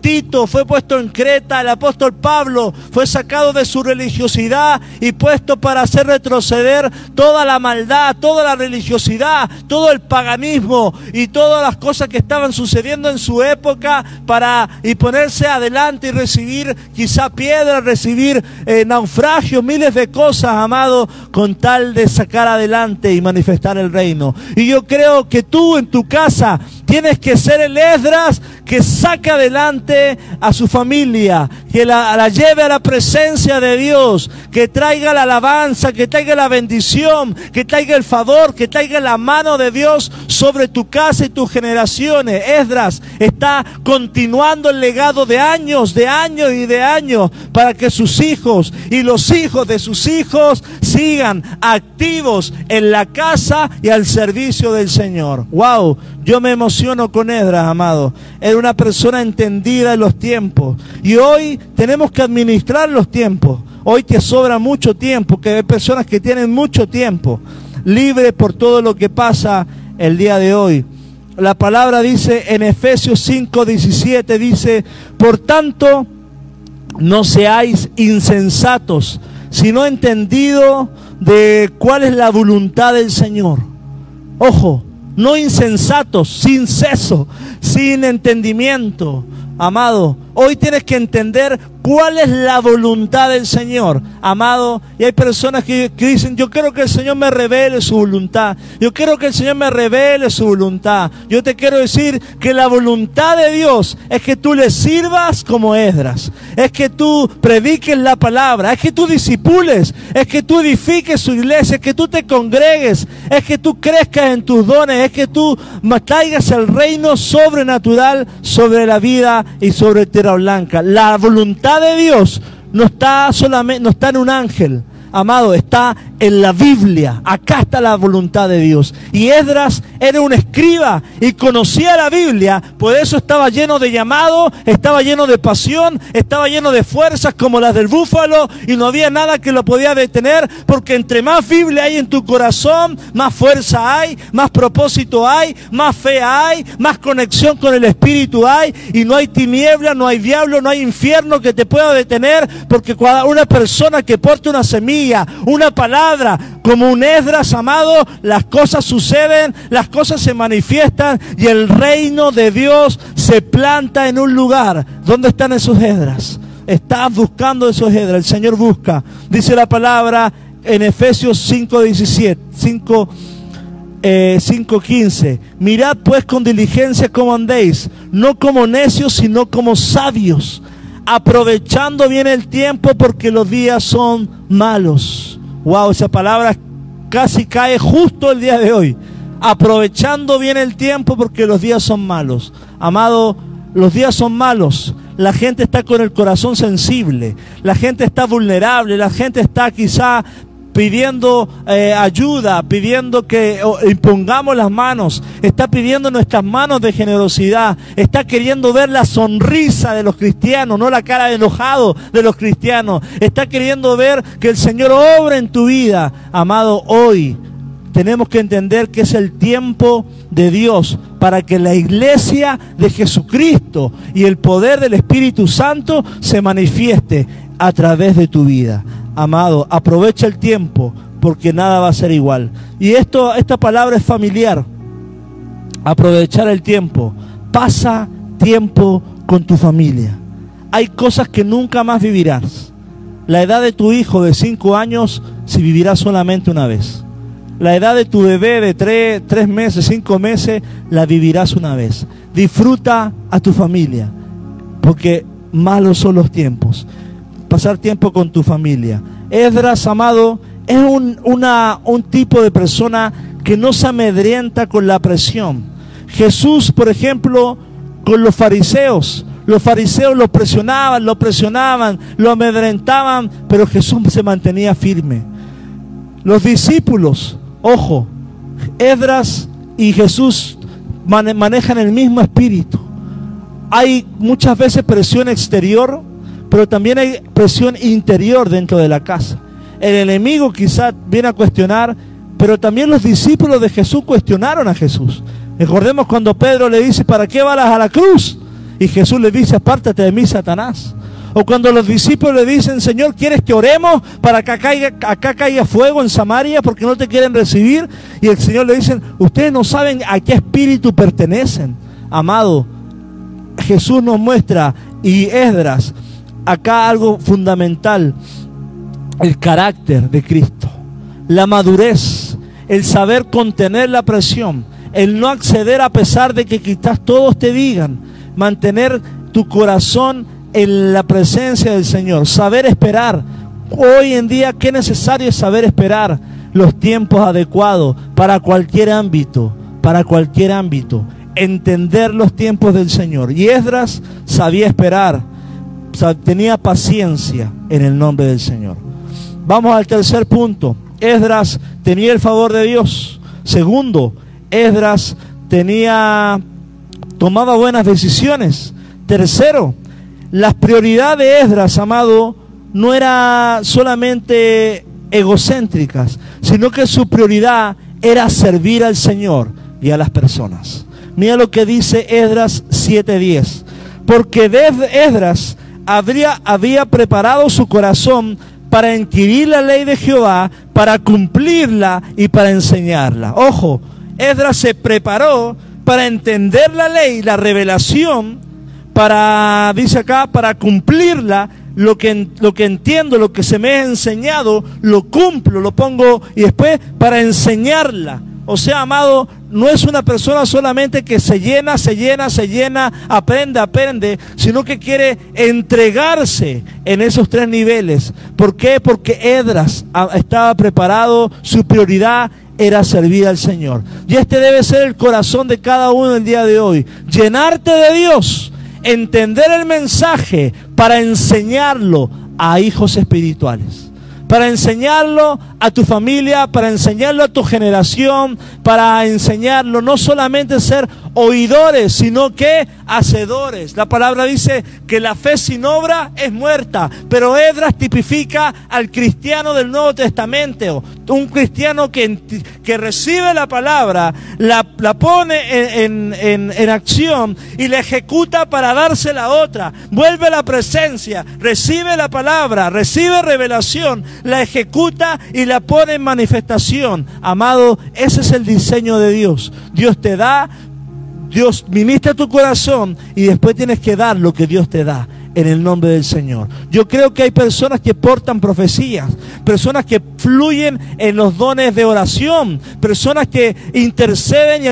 Tito fue puesto en Creta, el apóstol Pablo fue sacado de su religiosidad y puesto para hacer retroceder toda la maldad, toda la religiosidad, todo el paganismo y todas las cosas que estaban sucediendo en su época para y ponerse adelante y recibir quizá piedras, recibir eh, naufragios, miles de cosas, amado, con tal de sacar adelante y manifestar el reino. Y yo creo que tú en tu casa tienes que ser el Esdras que saca adelante a su familia, que la, la, lleve a la presencia de Dios, que traiga la alabanza, que traiga la bendición, que traiga el favor, que traiga la mano de Dios sobre tu casa y tus generaciones. Esdras está continuando el legado de años, de años y de años para que sus hijos y los hijos de sus hijos sigan activos en la casa y al servicio del Señor. Wow, yo me emociono con Edras, amado. Era una persona entendida en los tiempos. Y hoy tenemos que administrar los tiempos. Hoy te sobra mucho tiempo, que hay personas que tienen mucho tiempo, libre por todo lo que pasa el día de hoy. La palabra dice en Efesios 5, 17, dice, por tanto, no seáis insensatos, sino entendido de cuál es la voluntad del Señor. Ojo, no insensatos, sin ceso, sin entendimiento. Amado, hoy tienes que entender cuál es la voluntad del Señor, amado. Y hay personas que, dicen, yo quiero que el Señor me revele su voluntad. Yo quiero que el Señor me revele su voluntad. Yo te quiero decir que la voluntad de Dios es que tú le sirvas como Esdras. Es que tú prediques la palabra. Es que tú disipules. Es que tú edifiques su iglesia. Es que tú te congregues. Es que tú crezcas en tus dones. Es que tú traigas el reino sobrenatural sobre la vida y sobre blanca. La voluntad de Dios no está solamente, no está en un ángel, amado, está en la Biblia. Acá está la voluntad de Dios. Y Esdras era un escriba y conocía la Biblia, por eso estaba lleno de llamado, estaba lleno de pasión, estaba lleno de fuerzas como las del búfalo y no había nada que lo podía detener, porque entre más Biblia hay en tu corazón, más fuerza hay, más propósito hay, más fe hay, más conexión con el Espíritu hay y no hay tiniebla, no hay diablo, no hay infierno que te pueda detener, porque una persona que porte una semilla, una palabra, como un Esdras, amado, las cosas suceden, las cosas se manifiestan y el reino de Dios se planta en un lugar. ¿Dónde están esos Esdras? Estás buscando esos Esdras, el Señor busca. Dice la palabra en Efesios 5:17, 5 eh, 5:15. Mirad pues con diligencia cómo andéis, no como necios, sino como sabios, aprovechando bien el tiempo porque los días son malos. Wow, esa palabra casi cae justo el día de hoy. Aprovechando bien el tiempo porque los días son malos. Amado, los días son malos. La gente está con el corazón sensible. La gente está vulnerable. La gente está quizá pidiendo eh, ayuda, pidiendo que impongamos las manos, está pidiendo nuestras manos de generosidad, está queriendo ver la sonrisa de los cristianos, no la cara de enojado de los cristianos, está queriendo ver que el Señor obra en tu vida. Amado, hoy tenemos que entender que es el tiempo de Dios para que la iglesia de Jesucristo y el poder del Espíritu Santo se manifieste a través de tu vida amado, aprovecha el tiempo porque nada va a ser igual. Y esto, esta palabra es familiar. Aprovechar el tiempo. Pasa tiempo con tu familia. Hay cosas que nunca más vivirás. La edad de tu hijo de 5 años, si vivirás solamente una vez. La edad de tu bebé de 3 tres, meses, 5 meses, la vivirás una vez. Disfruta a tu familia, porque malos son los tiempos. Pasar tiempo con tu familia. Esdras, amado, es un, un tipo de persona que no se amedrienta con la presión. Jesús, por ejemplo, con los fariseos, los fariseos lo presionaban, lo presionaban, lo amedrentaban, pero Jesús se mantenía firme. Los discípulos, ojo, Edras y Jesús manejan el mismo espíritu. Hay muchas veces presión exterior, pero también hay presión interior dentro de la casa. El enemigo quizá viene a cuestionar, pero también los discípulos de Jesús cuestionaron a Jesús. Recordemos cuando Pedro le dice, ¿para qué vas a la cruz? Y Jesús le dice, apártate de mí, Satanás. O cuando los discípulos le dicen, Señor, ¿quieres que oremos para que acá caiga, acá caiga fuego en Samaria porque no te quieren recibir? Y el Señor le dice, ustedes no saben a qué espíritu pertenecen. Amado, Jesús nos muestra y Esdras acá algo fundamental, el carácter de Cristo, la madurez, el saber contener la presión, el no acceder a pesar de que quizás todos te digan, mantener tu corazón en la presencia del Señor, saber esperar. Hoy en día, qué necesario es saber esperar los tiempos adecuados para cualquier ámbito, para cualquier ámbito. Entender los tiempos del Señor. Y Esdras sabía esperar, tenía paciencia en el nombre del Señor. Vamos al tercer punto. Esdras tenía el favor de Dios. Segundo, Esdras tenía tomaba buenas decisiones. Tercero, las prioridades de Esdras, amado, no era solamente egocéntricas, sino que su prioridad era servir al Señor y a las personas. Mira lo que dice Esdras 7:10. Porque Esdras había preparado su corazón para inquirir la ley de Jehová, para cumplirla y para enseñarla. Ojo, Esdras se preparó para entender la ley, la revelación, para, dice acá, para cumplirla, lo que, lo que entiendo, lo que se me ha enseñado, lo cumplo, lo pongo y después para enseñarla. O sea, amado, no es una persona solamente que se llena, se llena, se llena, aprende, aprende, sino que quiere entregarse en esos tres niveles. ¿Por qué? Porque Edras estaba preparado, su prioridad era servir al Señor. Y este debe ser el corazón de cada uno el día de hoy. Llenarte de Dios, entender el mensaje para enseñarlo a hijos espirituales para enseñarlo a tu familia, para enseñarlo a tu generación, para enseñarlo no solamente ser oidores, sino que hacedores. La palabra dice que la fe sin obra es muerta, pero Edras tipifica al cristiano del Nuevo Testamento, un cristiano que, que recibe la palabra, la, la pone en, en, en, acción y la ejecuta para dársela a otra. Vuelve a la presencia, recibe la palabra, recibe revelación, la ejecuta y la pone en manifestación. Amado, ese es el diseño de Dios. Dios te da, Dios ministra tu corazón y después tienes que dar lo que Dios te da en el nombre del Señor. Yo creo que hay personas que portan profecías, personas que fluyen en los dones de oración, personas que interceden y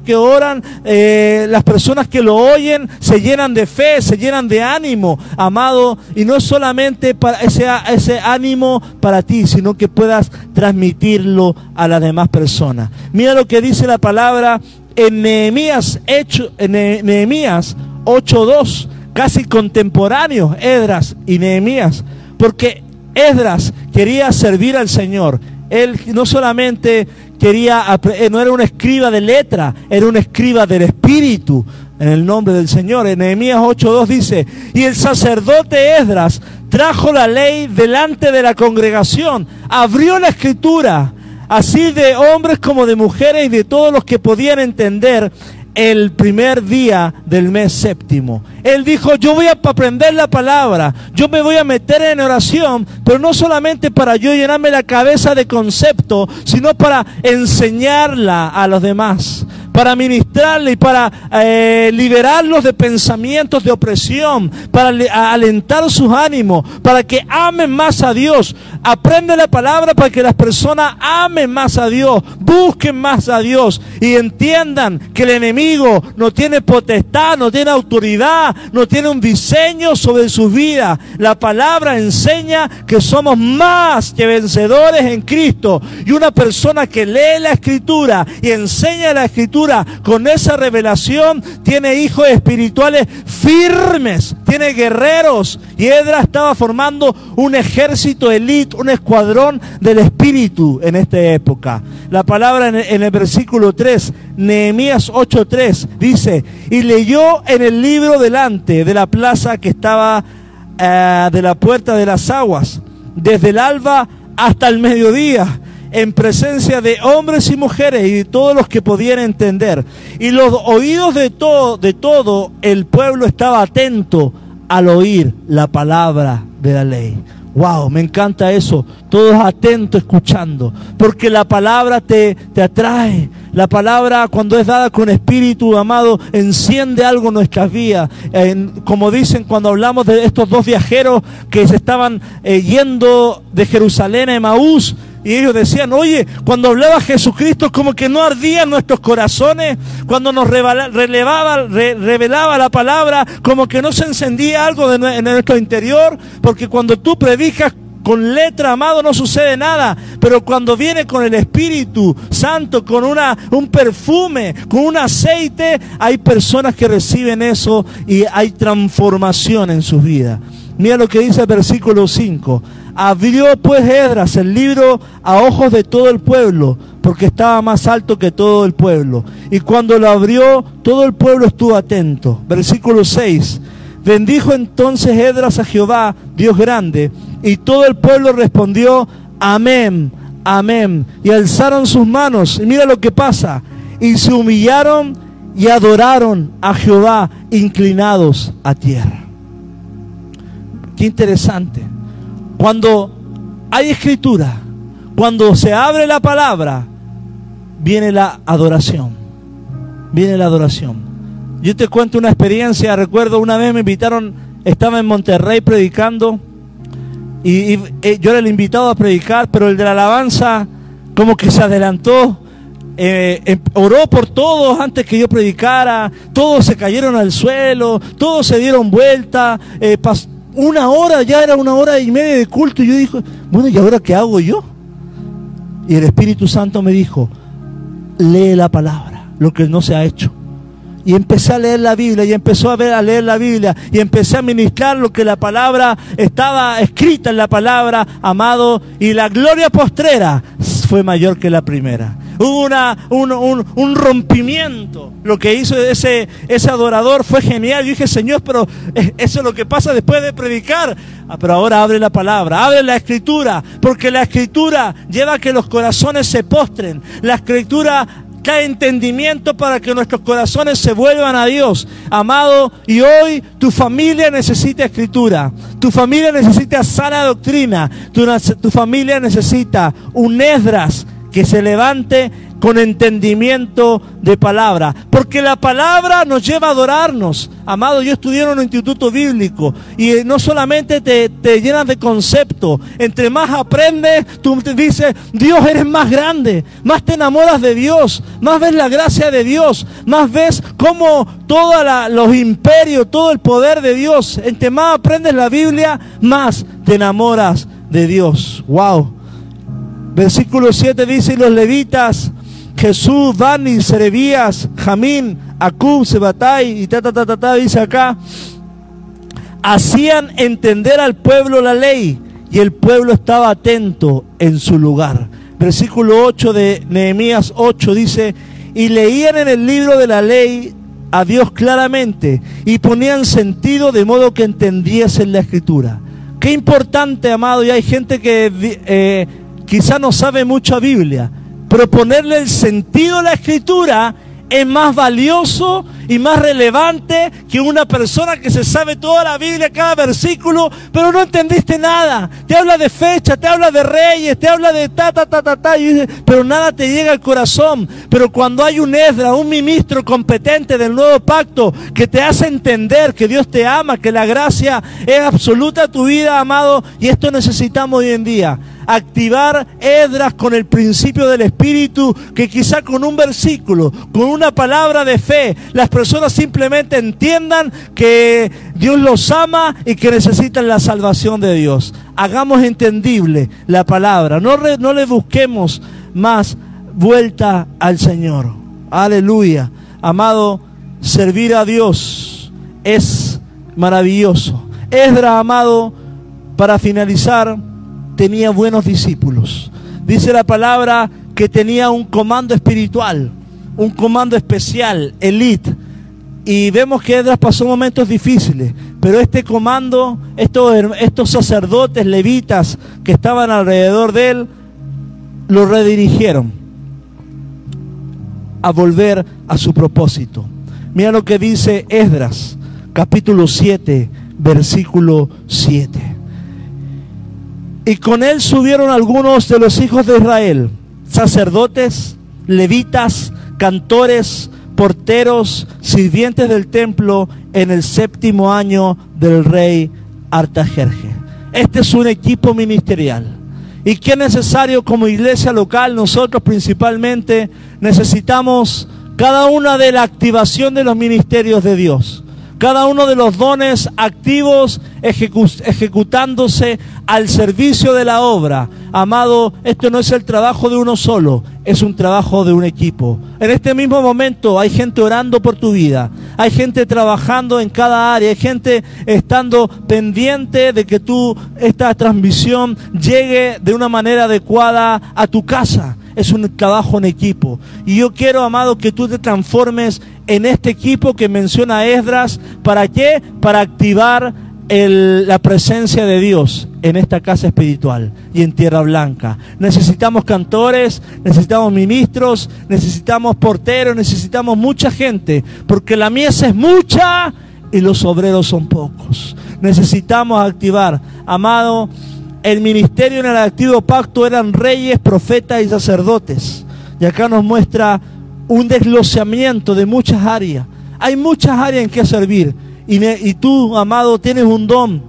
que oran, eh, las personas que lo oyen se llenan de fe, se llenan de ánimo, amado, y no solamente para ese, ese ánimo para ti, sino que puedas transmitirlo a las demás personas. Mira lo que dice la palabra en Nehemías, hecho, en Nehemías 8.2, casi contemporáneos, Edras y Nehemías, porque Edras quería servir al Señor. Él no solamente quería, eh, no era un escriba de letra, era un escriba del Espíritu, en el nombre del Señor. En Nehemías 8.2 dice, y el sacerdote Esdras trajo la ley delante de la congregación, abrió la escritura, así de hombres como de mujeres y de todos los que podían entender. el primer día del mes séptimo. Él dijo, yo voy a aprender la palabra, yo me voy a meter en oración, pero no solamente para yo llenarme la cabeza de concepto, sino para enseñarla a los demás para ministrarle y para eh, liberarlos de pensamientos de opresión, para alentar sus ánimos, para que amen más a Dios. Aprende la palabra para que las personas amen más a Dios, busquen más a Dios y entiendan que el enemigo no tiene potestad, no tiene autoridad, no tiene un diseño sobre su vida. La palabra enseña que somos más que vencedores en Cristo. Y una persona que lee la escritura y enseña la escritura, con esa revelación, tiene hijos espirituales firmes, tiene guerreros. Y Edra estaba formando un ejército elite, un escuadrón del espíritu en esta época. La palabra en el, versículo 3, Nehemías 8:3, dice, y leyó en el libro delante de la plaza que estaba eh, de la puerta de las aguas, desde el alba hasta el mediodía en presencia de hombres y mujeres y de todos los que podían entender. Y los oídos de todo, el pueblo estaba atento al oír la palabra de la ley. Wow, me encanta eso. Todos atentos escuchando. Porque la palabra te, te atrae. La palabra cuando es dada con espíritu amado enciende algo en nuestras vidas. como dicen cuando hablamos de estos dos viajeros que se estaban eh, yendo de Jerusalén a Emaús y ellos decían, oye, cuando hablaba Jesucristo como que no ardían nuestros corazones, cuando nos relevaba, revelaba la palabra, como que no se encendía algo en nuestro interior, porque cuando tú predicas con letra, amado, no sucede nada. Pero cuando viene con el Espíritu Santo, con una, un perfume, con un aceite, hay personas que reciben eso y hay transformación en sus vidas. Mira lo que dice el versículo 5. Abrió pues Edras el libro a ojos de todo el pueblo, porque estaba más alto que todo el pueblo. Y cuando lo abrió, todo el pueblo estuvo atento. Versículo 6. Bendijo entonces Edras a Jehová, Dios grande, y todo el pueblo respondió, amén, amén. Y alzaron sus manos, y mira lo que pasa, y se humillaron y adoraron a Jehová inclinados a tierra. Interesante. Cuando hay escritura, cuando se abre la palabra, viene la adoración. Viene la adoración. Yo te cuento una experiencia, recuerdo una vez me invitaron, estaba en Monterrey predicando y, eh, yo era el invitado a predicar, pero el de la alabanza como que se adelantó, eh, em, oró por todos antes que yo predicara, todos se cayeron al suelo, todos se dieron vuelta, eh, una hora, ya era una hora y media de culto. Y yo dije, bueno, ¿y ahora qué hago yo? Y el Espíritu Santo me dijo, lee la palabra, lo que no se ha hecho. Y empecé a leer la Biblia y empezó a, ver, a leer la Biblia y empecé a ministrar lo que la palabra estaba escrita en la palabra, amado, y la gloria postrera fue mayor que la primera. Hubo una, un, rompimiento. Lo que hizo ese, ese adorador fue genial. Yo dije, Señor, pero eso es lo que pasa después de predicar. Ah, pero ahora abre la palabra, abre la escritura, porque la escritura lleva a que los corazones se postren. La escritura cae entendimiento para que nuestros corazones se vuelvan a Dios. Amado, y hoy tu familia necesita escritura, tu familia necesita sana doctrina, tu, tu familia necesita un Esdras que se levante con entendimiento de palabra. Porque la palabra nos lleva a adorarnos. Amado, yo estudié en un instituto bíblico y no solamente te, te llenas de concepto. Entre más aprendes, tú dices, Dios eres más grande. Más te enamoras de Dios. Más ves la gracia de Dios. Más ves cómo todos los imperios, todo el poder de Dios. Entre más aprendes la Biblia, más te enamoras de Dios. Wow. Versículo 7 dice, y los levitas, Jesús, Bani, Serebías, Jamín, Acub, Sebatai, y ta, ta, ta, ta, ta, dice acá, hacían entender al pueblo la ley y el pueblo estaba atento en su lugar. Versículo 8 de Nehemías 8 dice, y leían en el libro de la ley a Dios claramente y ponían sentido de modo que entendiesen la escritura. Qué importante, amado, y hay gente que eh, quizá no sabe mucha Biblia, pero ponerle el sentido a la escritura es más valioso y más relevante que una persona que se sabe toda la Biblia, cada versículo, pero no entendiste nada. Te habla de fecha, te habla de reyes, te habla de ta, ta, ta, ta, ta, pero nada te llega al corazón. Pero cuando hay un Esdra, un ministro competente del nuevo pacto, que te hace entender que Dios te ama, que la gracia es absoluta a tu vida, amado, y esto necesitamos hoy en día activar Edras con el principio del Espíritu, que quizá con un versículo, con una palabra de fe, las personas simplemente entiendan que Dios los ama y que necesitan la salvación de Dios. Hagamos entendible la palabra, no, no le busquemos más vuelta al Señor. Aleluya. Amado, servir a Dios es maravilloso. Esdras, amado, para finalizar, tenía buenos discípulos. Dice la palabra que tenía un comando espiritual, un comando especial, elite. Y vemos que Edras pasó momentos difíciles, pero este comando, estos, sacerdotes levitas que estaban alrededor de él, lo redirigieron a volver a su propósito. Mira lo que dice Esdras, capítulo 7, versículo 7. Y con él subieron algunos de los hijos de Israel, sacerdotes, levitas, cantores, porteros, sirvientes del templo en el séptimo año del rey Artajerje. Este es un equipo ministerial. Y que es necesario como iglesia local, nosotros principalmente necesitamos cada una de la activación de los ministerios de Dios cada uno de los dones activos ejecutándose al servicio de la obra. Amado, esto no es el trabajo de uno solo, es un trabajo de un equipo. En este mismo momento hay gente orando por tu vida, hay gente trabajando en cada área, hay gente estando pendiente de que tú, esta transmisión llegue de una manera adecuada a tu casa es un trabajo en equipo. Y yo quiero, amado, que tú te transformes en este equipo que menciona Esdras. ¿Para qué? Para activar la presencia de Dios en esta casa espiritual y en Tierra Blanca. Necesitamos cantores, necesitamos ministros, necesitamos porteros, necesitamos mucha gente, porque la mies es mucha y los obreros son pocos. Necesitamos activar, amado, el ministerio en el activo pacto eran reyes, profetas y sacerdotes. Y acá nos muestra un desglosamiento de muchas áreas. Hay muchas áreas en que servir. Y, y tú, amado, tienes un don.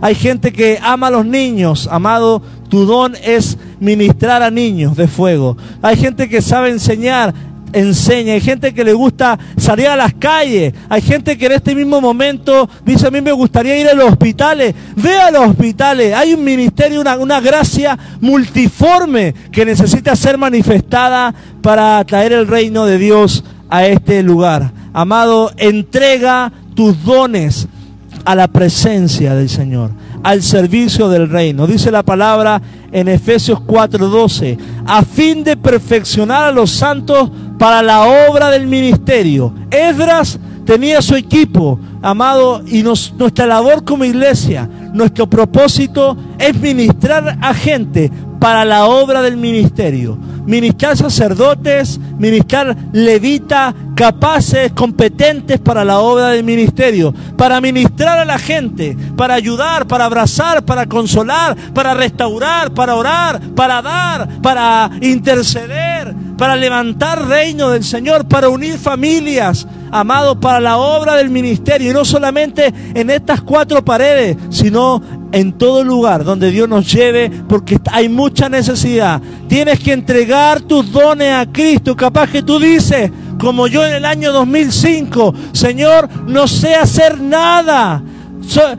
Hay gente que ama a los niños, amado, tu don es ministrar a niños de fuego. Hay gente que sabe enseñar, enseña. Hay gente que le gusta salir a las calles. Hay gente que en este mismo momento dice, a mí me gustaría ir a los hospitales. Ve a los hospitales. Hay un ministerio, una, una gracia multiforme que necesita ser manifestada para traer el reino de Dios a este lugar. Amado, entrega tus dones a la presencia del Señor, al servicio del reino. Dice la palabra en Efesios 4:12, a fin de perfeccionar a los santos para la obra del ministerio. Esdras tenía su equipo, amado, y nuestra labor como iglesia, nuestro propósito es ministrar a gente para la obra del ministerio. Ministrar sacerdotes, ministrar levitas, capaces, competentes para la obra del ministerio, para ministrar a la gente, para ayudar, para abrazar, para consolar, para restaurar, para orar, para dar, para interceder, para levantar reino del Señor, para unir familias, amado, para la obra del ministerio, y no solamente en estas cuatro paredes, sino en todo lugar donde Dios nos lleve, porque hay mucha necesidad. Tienes que entregar tus dones a Cristo. Capaz que tú dices, como yo en el año 2005, Señor, no sé hacer nada.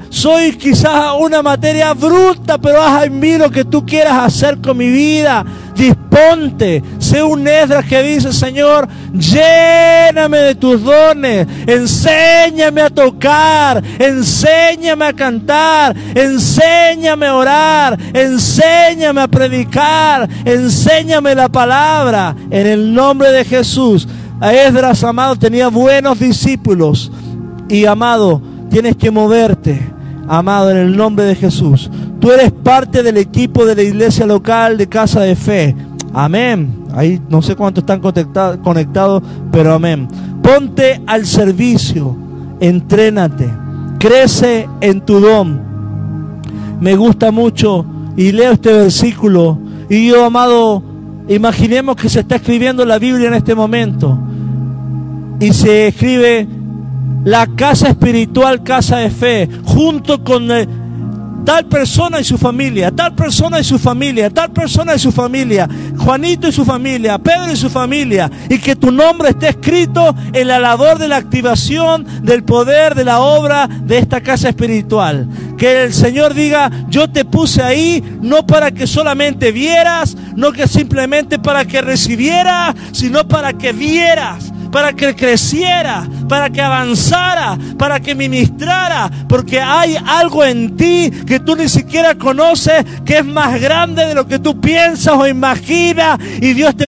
Soy, quizás una materia bruta, pero haz en mí lo que tú quieras hacer con mi vida. Disponte, sé un Esdras que dice, Señor, lléname de tus dones, enséñame a tocar, enséñame a cantar, enséñame a orar, enséñame a predicar, enséñame la palabra. En el nombre de Jesús, a Esdras, amado, tenía buenos discípulos y amado, tienes que moverte, amado, en el nombre de Jesús. Tú eres parte del equipo de la iglesia local de Casa de Fe. Amén. Ahí no sé cuántos están conectados, pero amén. Ponte al servicio, entrénate, crece en tu don. Me gusta mucho y leo este versículo. Y yo, amado, imaginemos que se está escribiendo la Biblia en este momento. Y se escribe la casa espiritual, casa de fe, junto con tal persona y su familia, tal persona y su familia, tal persona y su familia, Juanito y su familia, Pedro y su familia, y que tu nombre esté escrito en la labor de la activación del poder de la obra de esta casa espiritual. Que el Señor diga, yo te puse ahí no para que solamente vieras, no que simplemente para que recibieras, sino para que vieras para que creciera, para que avanzara, para que ministrara, porque hay algo en ti que tú ni siquiera conoces, que es más grande de lo que tú piensas o imaginas, y Dios te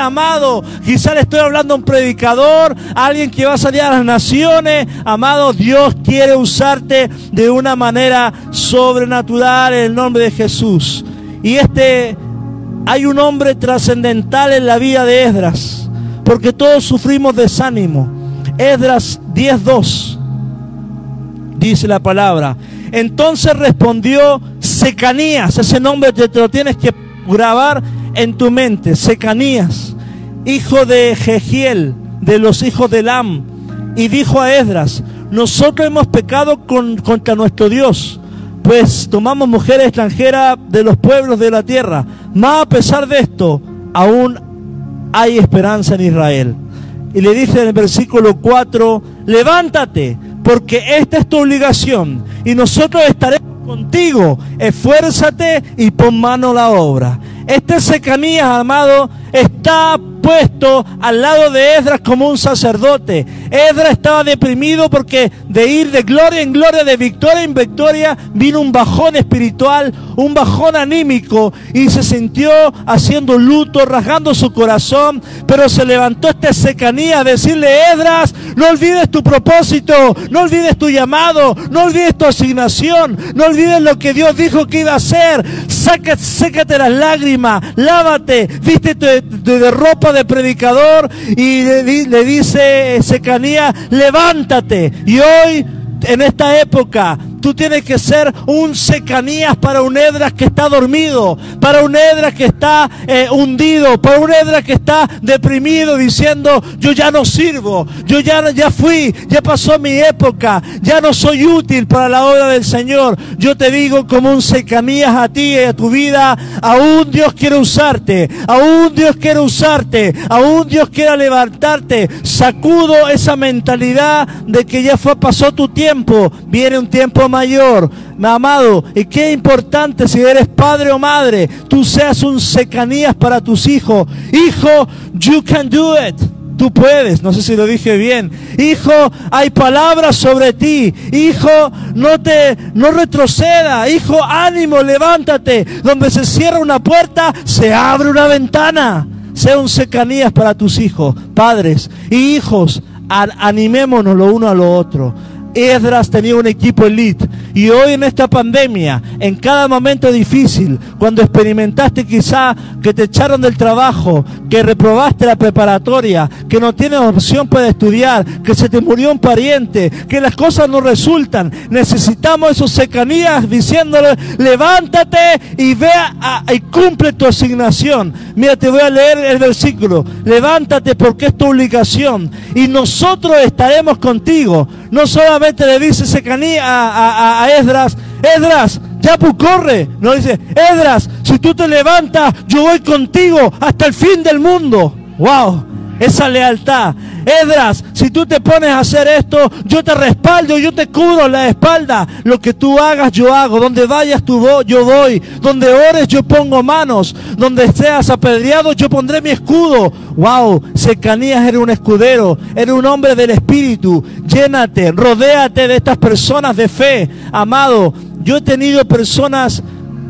Amado, quizá le estoy hablando a un predicador, a alguien que va a salir a las naciones. Amado, Dios quiere usarte de una manera sobrenatural en el nombre de Jesús. Y este, hay un hombre trascendental en la vida de Esdras porque todos sufrimos desánimo. Esdras 10:2 dice la palabra. Entonces respondió Secanías, ese nombre te, lo tienes que grabar en tu mente, Secanías, hijo de Jegiel, de los hijos de Lam, y dijo a Esdras, nosotros hemos pecado contra nuestro Dios, pues tomamos mujeres extranjeras de los pueblos de la tierra, mas a pesar de esto, aún hay esperanza en Israel. Y le dice en el versículo 4, levántate, porque esta es tu obligación, y nosotros estaremos contigo, esfuérzate y pon mano a la obra. Este Secanías, amado, está puesto al lado de Esdras como un sacerdote. Esdras estaba deprimido porque de ir de gloria en gloria, de victoria en victoria, vino un bajón espiritual, un bajón anímico y se sintió haciendo luto, rasgando su corazón, pero se levantó este secanía a decirle, Esdras, no olvides tu propósito, no olvides tu llamado, no olvides tu asignación, no olvides lo que Dios dijo que iba a hacer. Sácate, sécate las lágrimas, lávate, vístete de, de ropa de predicador y le, dice Secanía, levántate. Y hoy, en esta época, Tú tienes que ser un secanías para un Edras que está dormido, para un Edras que está eh, hundido, para un Edras que está deprimido diciendo, yo ya no sirvo, yo ya, ya fui, ya pasó mi época, ya no soy útil para la obra del Señor. Yo te digo como un secanías a ti y a tu vida, aún Dios quiere usarte, aún Dios quiere usarte, aún Dios quiere levantarte. Sacudo esa mentalidad de que ya fue, pasó tu tiempo, viene un tiempo mayor, amado, y qué importante si eres padre o madre, tú seas un secanías para tus hijos. Hijo, you can do it. Tú puedes, no sé si lo dije bien. Hijo, hay palabras sobre ti. Hijo, no te no retroceda. Hijo, ánimo, levántate. Donde se cierra una puerta, se abre una ventana. Sea un secanías para tus hijos, padres y hijos. Animémonos lo uno a lo otro. Esdras tenía un equipo elite. Y hoy en esta pandemia, en cada momento difícil, cuando experimentaste quizá que te echaron del trabajo, que reprobaste la preparatoria, que no tienes opción para estudiar, que se te murió un pariente, que las cosas no resultan, necesitamos esos secanías diciéndole, levántate y vea y cumple tu asignación. Mira, te voy a leer el versículo. Levántate porque es tu obligación. Y nosotros estaremos contigo. No solamente le dice Secaní a, a, Esdras, Esdras, ya corre. No dice, Esdras, si tú te levantas, yo voy contigo hasta el fin del mundo. Wow esa lealtad. Edras, si tú te pones a hacer esto, yo te respaldo, yo te cubro la espalda. Lo que tú hagas, yo hago. Donde vayas tú, yo doy. Donde ores, yo pongo manos. Donde seas apedreado, yo pondré mi escudo. Wow, Secanías era un escudero, era un hombre del espíritu. Llénate, rodéate de estas personas de fe. Amado, yo he tenido personas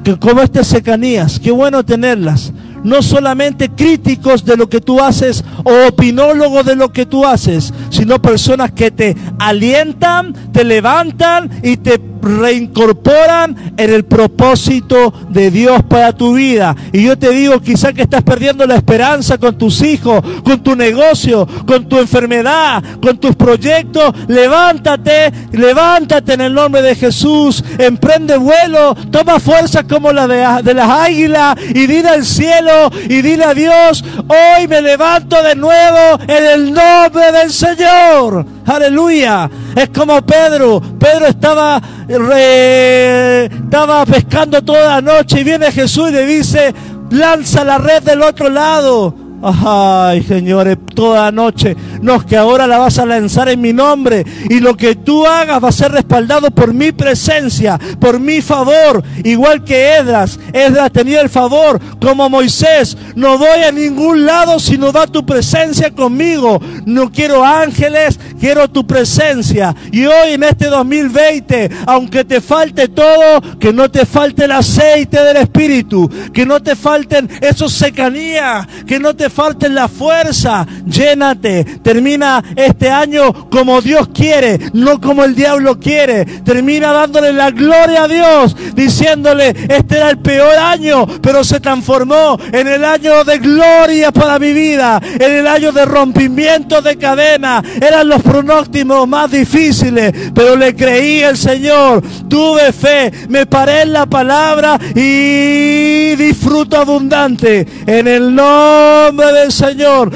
que como este Secanías, qué bueno tenerlas no solamente críticos de lo que tú haces o opinólogos de lo que tú haces, sino personas que te alientan, te levantan y te reincorporan en el propósito de Dios para tu vida. Y yo te digo, quizá que estás perdiendo la esperanza con tus hijos, con tu negocio, con tu enfermedad, con tus proyectos. Levántate, levántate en el nombre de Jesús. Emprende vuelo, toma fuerza como la de, de las águilas y dile al cielo y dile a Dios, hoy me levanto de nuevo en el nombre del Señor. Aleluya. Es como Pedro. Pedro estaba, estaba pescando toda la noche y viene Jesús y le dice, lanza la red del otro lado. Ay, señores, toda la noche. No, que ahora la vas a lanzar en mi nombre. Y lo que tú hagas va a ser respaldado por mi presencia, por mi favor. Igual que Edras. Edras tenía el favor, como Moisés. No voy a ningún lado si no da tu presencia conmigo. No quiero ángeles, quiero tu presencia. Y hoy en este 2020, aunque te falte todo, que no te falte el aceite del Espíritu. Que no te falten esos secanías. Que no te falte la fuerza. Llénate. Termina este año como Dios quiere, no como el diablo quiere. Termina dándole la gloria a Dios, diciéndole, este era el peor año, pero se transformó en el año de gloria para mi vida, en el año de rompimiento de cadena. Eran los pronósticos más difíciles, pero le creí al Señor, tuve fe, me paré en la palabra y disfruto abundante en el nombre del Señor.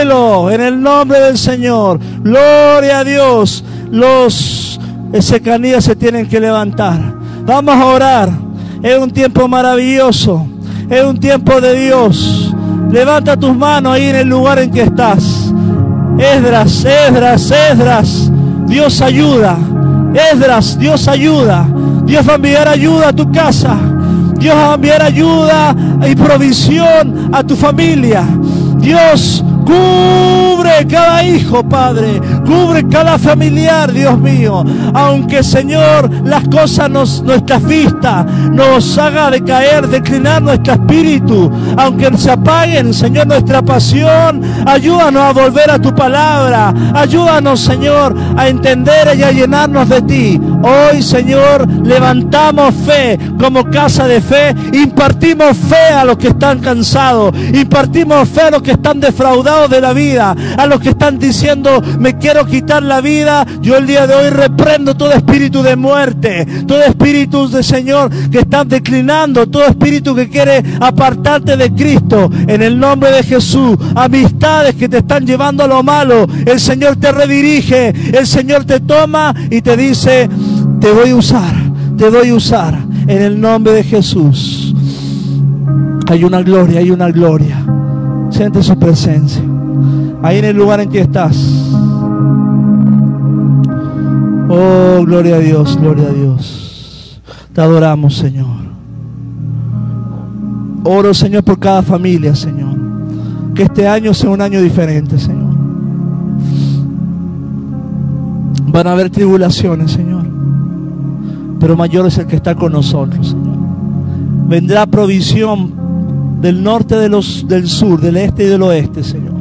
En el nombre del Señor. Gloria a Dios. Los secanías se tienen que levantar. Vamos a orar. Es un tiempo maravilloso. Es un tiempo de Dios. Levanta tus manos ahí en el lugar en que estás. Esdras, Esdras, Esdras. Dios ayuda. Esdras, Dios ayuda. Dios va a enviar ayuda a tu casa. Dios va a enviar ayuda y provisión a tu familia. Dios Cubre cada hijo, Padre. Cubre cada familiar, Dios mío. Aunque, Señor, las cosas nos, nuestras vistas nos haga decaer, declinar nuestro espíritu. Aunque se apaguen, Señor, nuestra pasión. Ayúdanos a volver a tu palabra. Ayúdanos, Señor, a entender y a llenarnos de ti. Hoy, Señor, levantamos fe como casa de fe. Impartimos fe a los que están cansados. Impartimos fe a los que están defraudados de la vida, a los que están diciendo, me quiero quitar la vida, yo el día de hoy reprendo todo espíritu de muerte, todo espíritu de Señor que están declinando, todo espíritu que quiere apartarte de Cristo, en el nombre de Jesús, amistades que te están llevando a lo malo, el Señor te redirige, el Señor te toma y te dice, te voy a usar, te doy a usar, en el nombre de Jesús. Hay una gloria, hay una gloria. Siente su presencia. Ahí en el lugar en que estás. Oh, gloria a Dios, gloria a Dios. Te adoramos, Señor. Oro, Señor, por cada familia, Señor. Que este año sea un año diferente, Señor. Van a haber tribulaciones, Señor. Pero mayor es el que está con nosotros, Señor. Vendrá provisión del norte de los, del sur, del este y del oeste, Señor.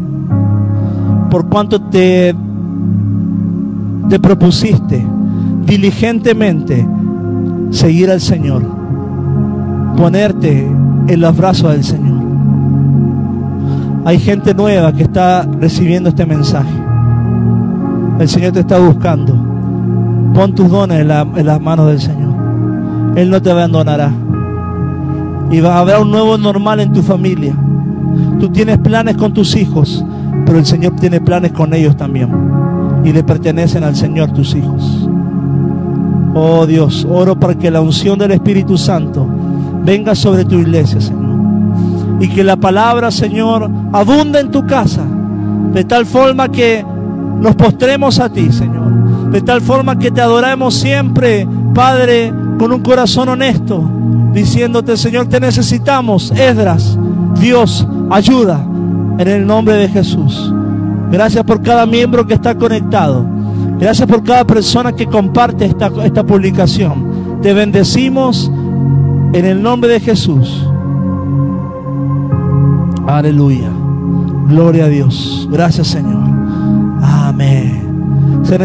Por cuanto te, te propusiste diligentemente seguir al Señor, ponerte en los brazos del Señor. Hay gente nueva que está recibiendo este mensaje. El Señor te está buscando. Pon tus dones en, en las manos del Señor. Él no te abandonará y haber un nuevo normal en tu familia. Tú tienes planes con tus hijos, pero el Señor tiene planes con ellos también. Y le pertenecen al Señor tus hijos. Oh Dios, oro para que la unción del Espíritu Santo venga sobre tu iglesia, Señor. Y que la palabra, Señor, abunde en tu casa. De tal forma que nos postremos a ti, Señor. De tal forma que te adoremos siempre, Padre, con un corazón honesto diciéndote, Señor, te necesitamos. Esdras, Dios, ayuda en el nombre de Jesús. Gracias por cada miembro que está conectado. Gracias por cada persona que comparte esta, esta publicación. Te bendecimos en el nombre de Jesús. Aleluya. Gloria a Dios. Gracias Señor. Amén. Se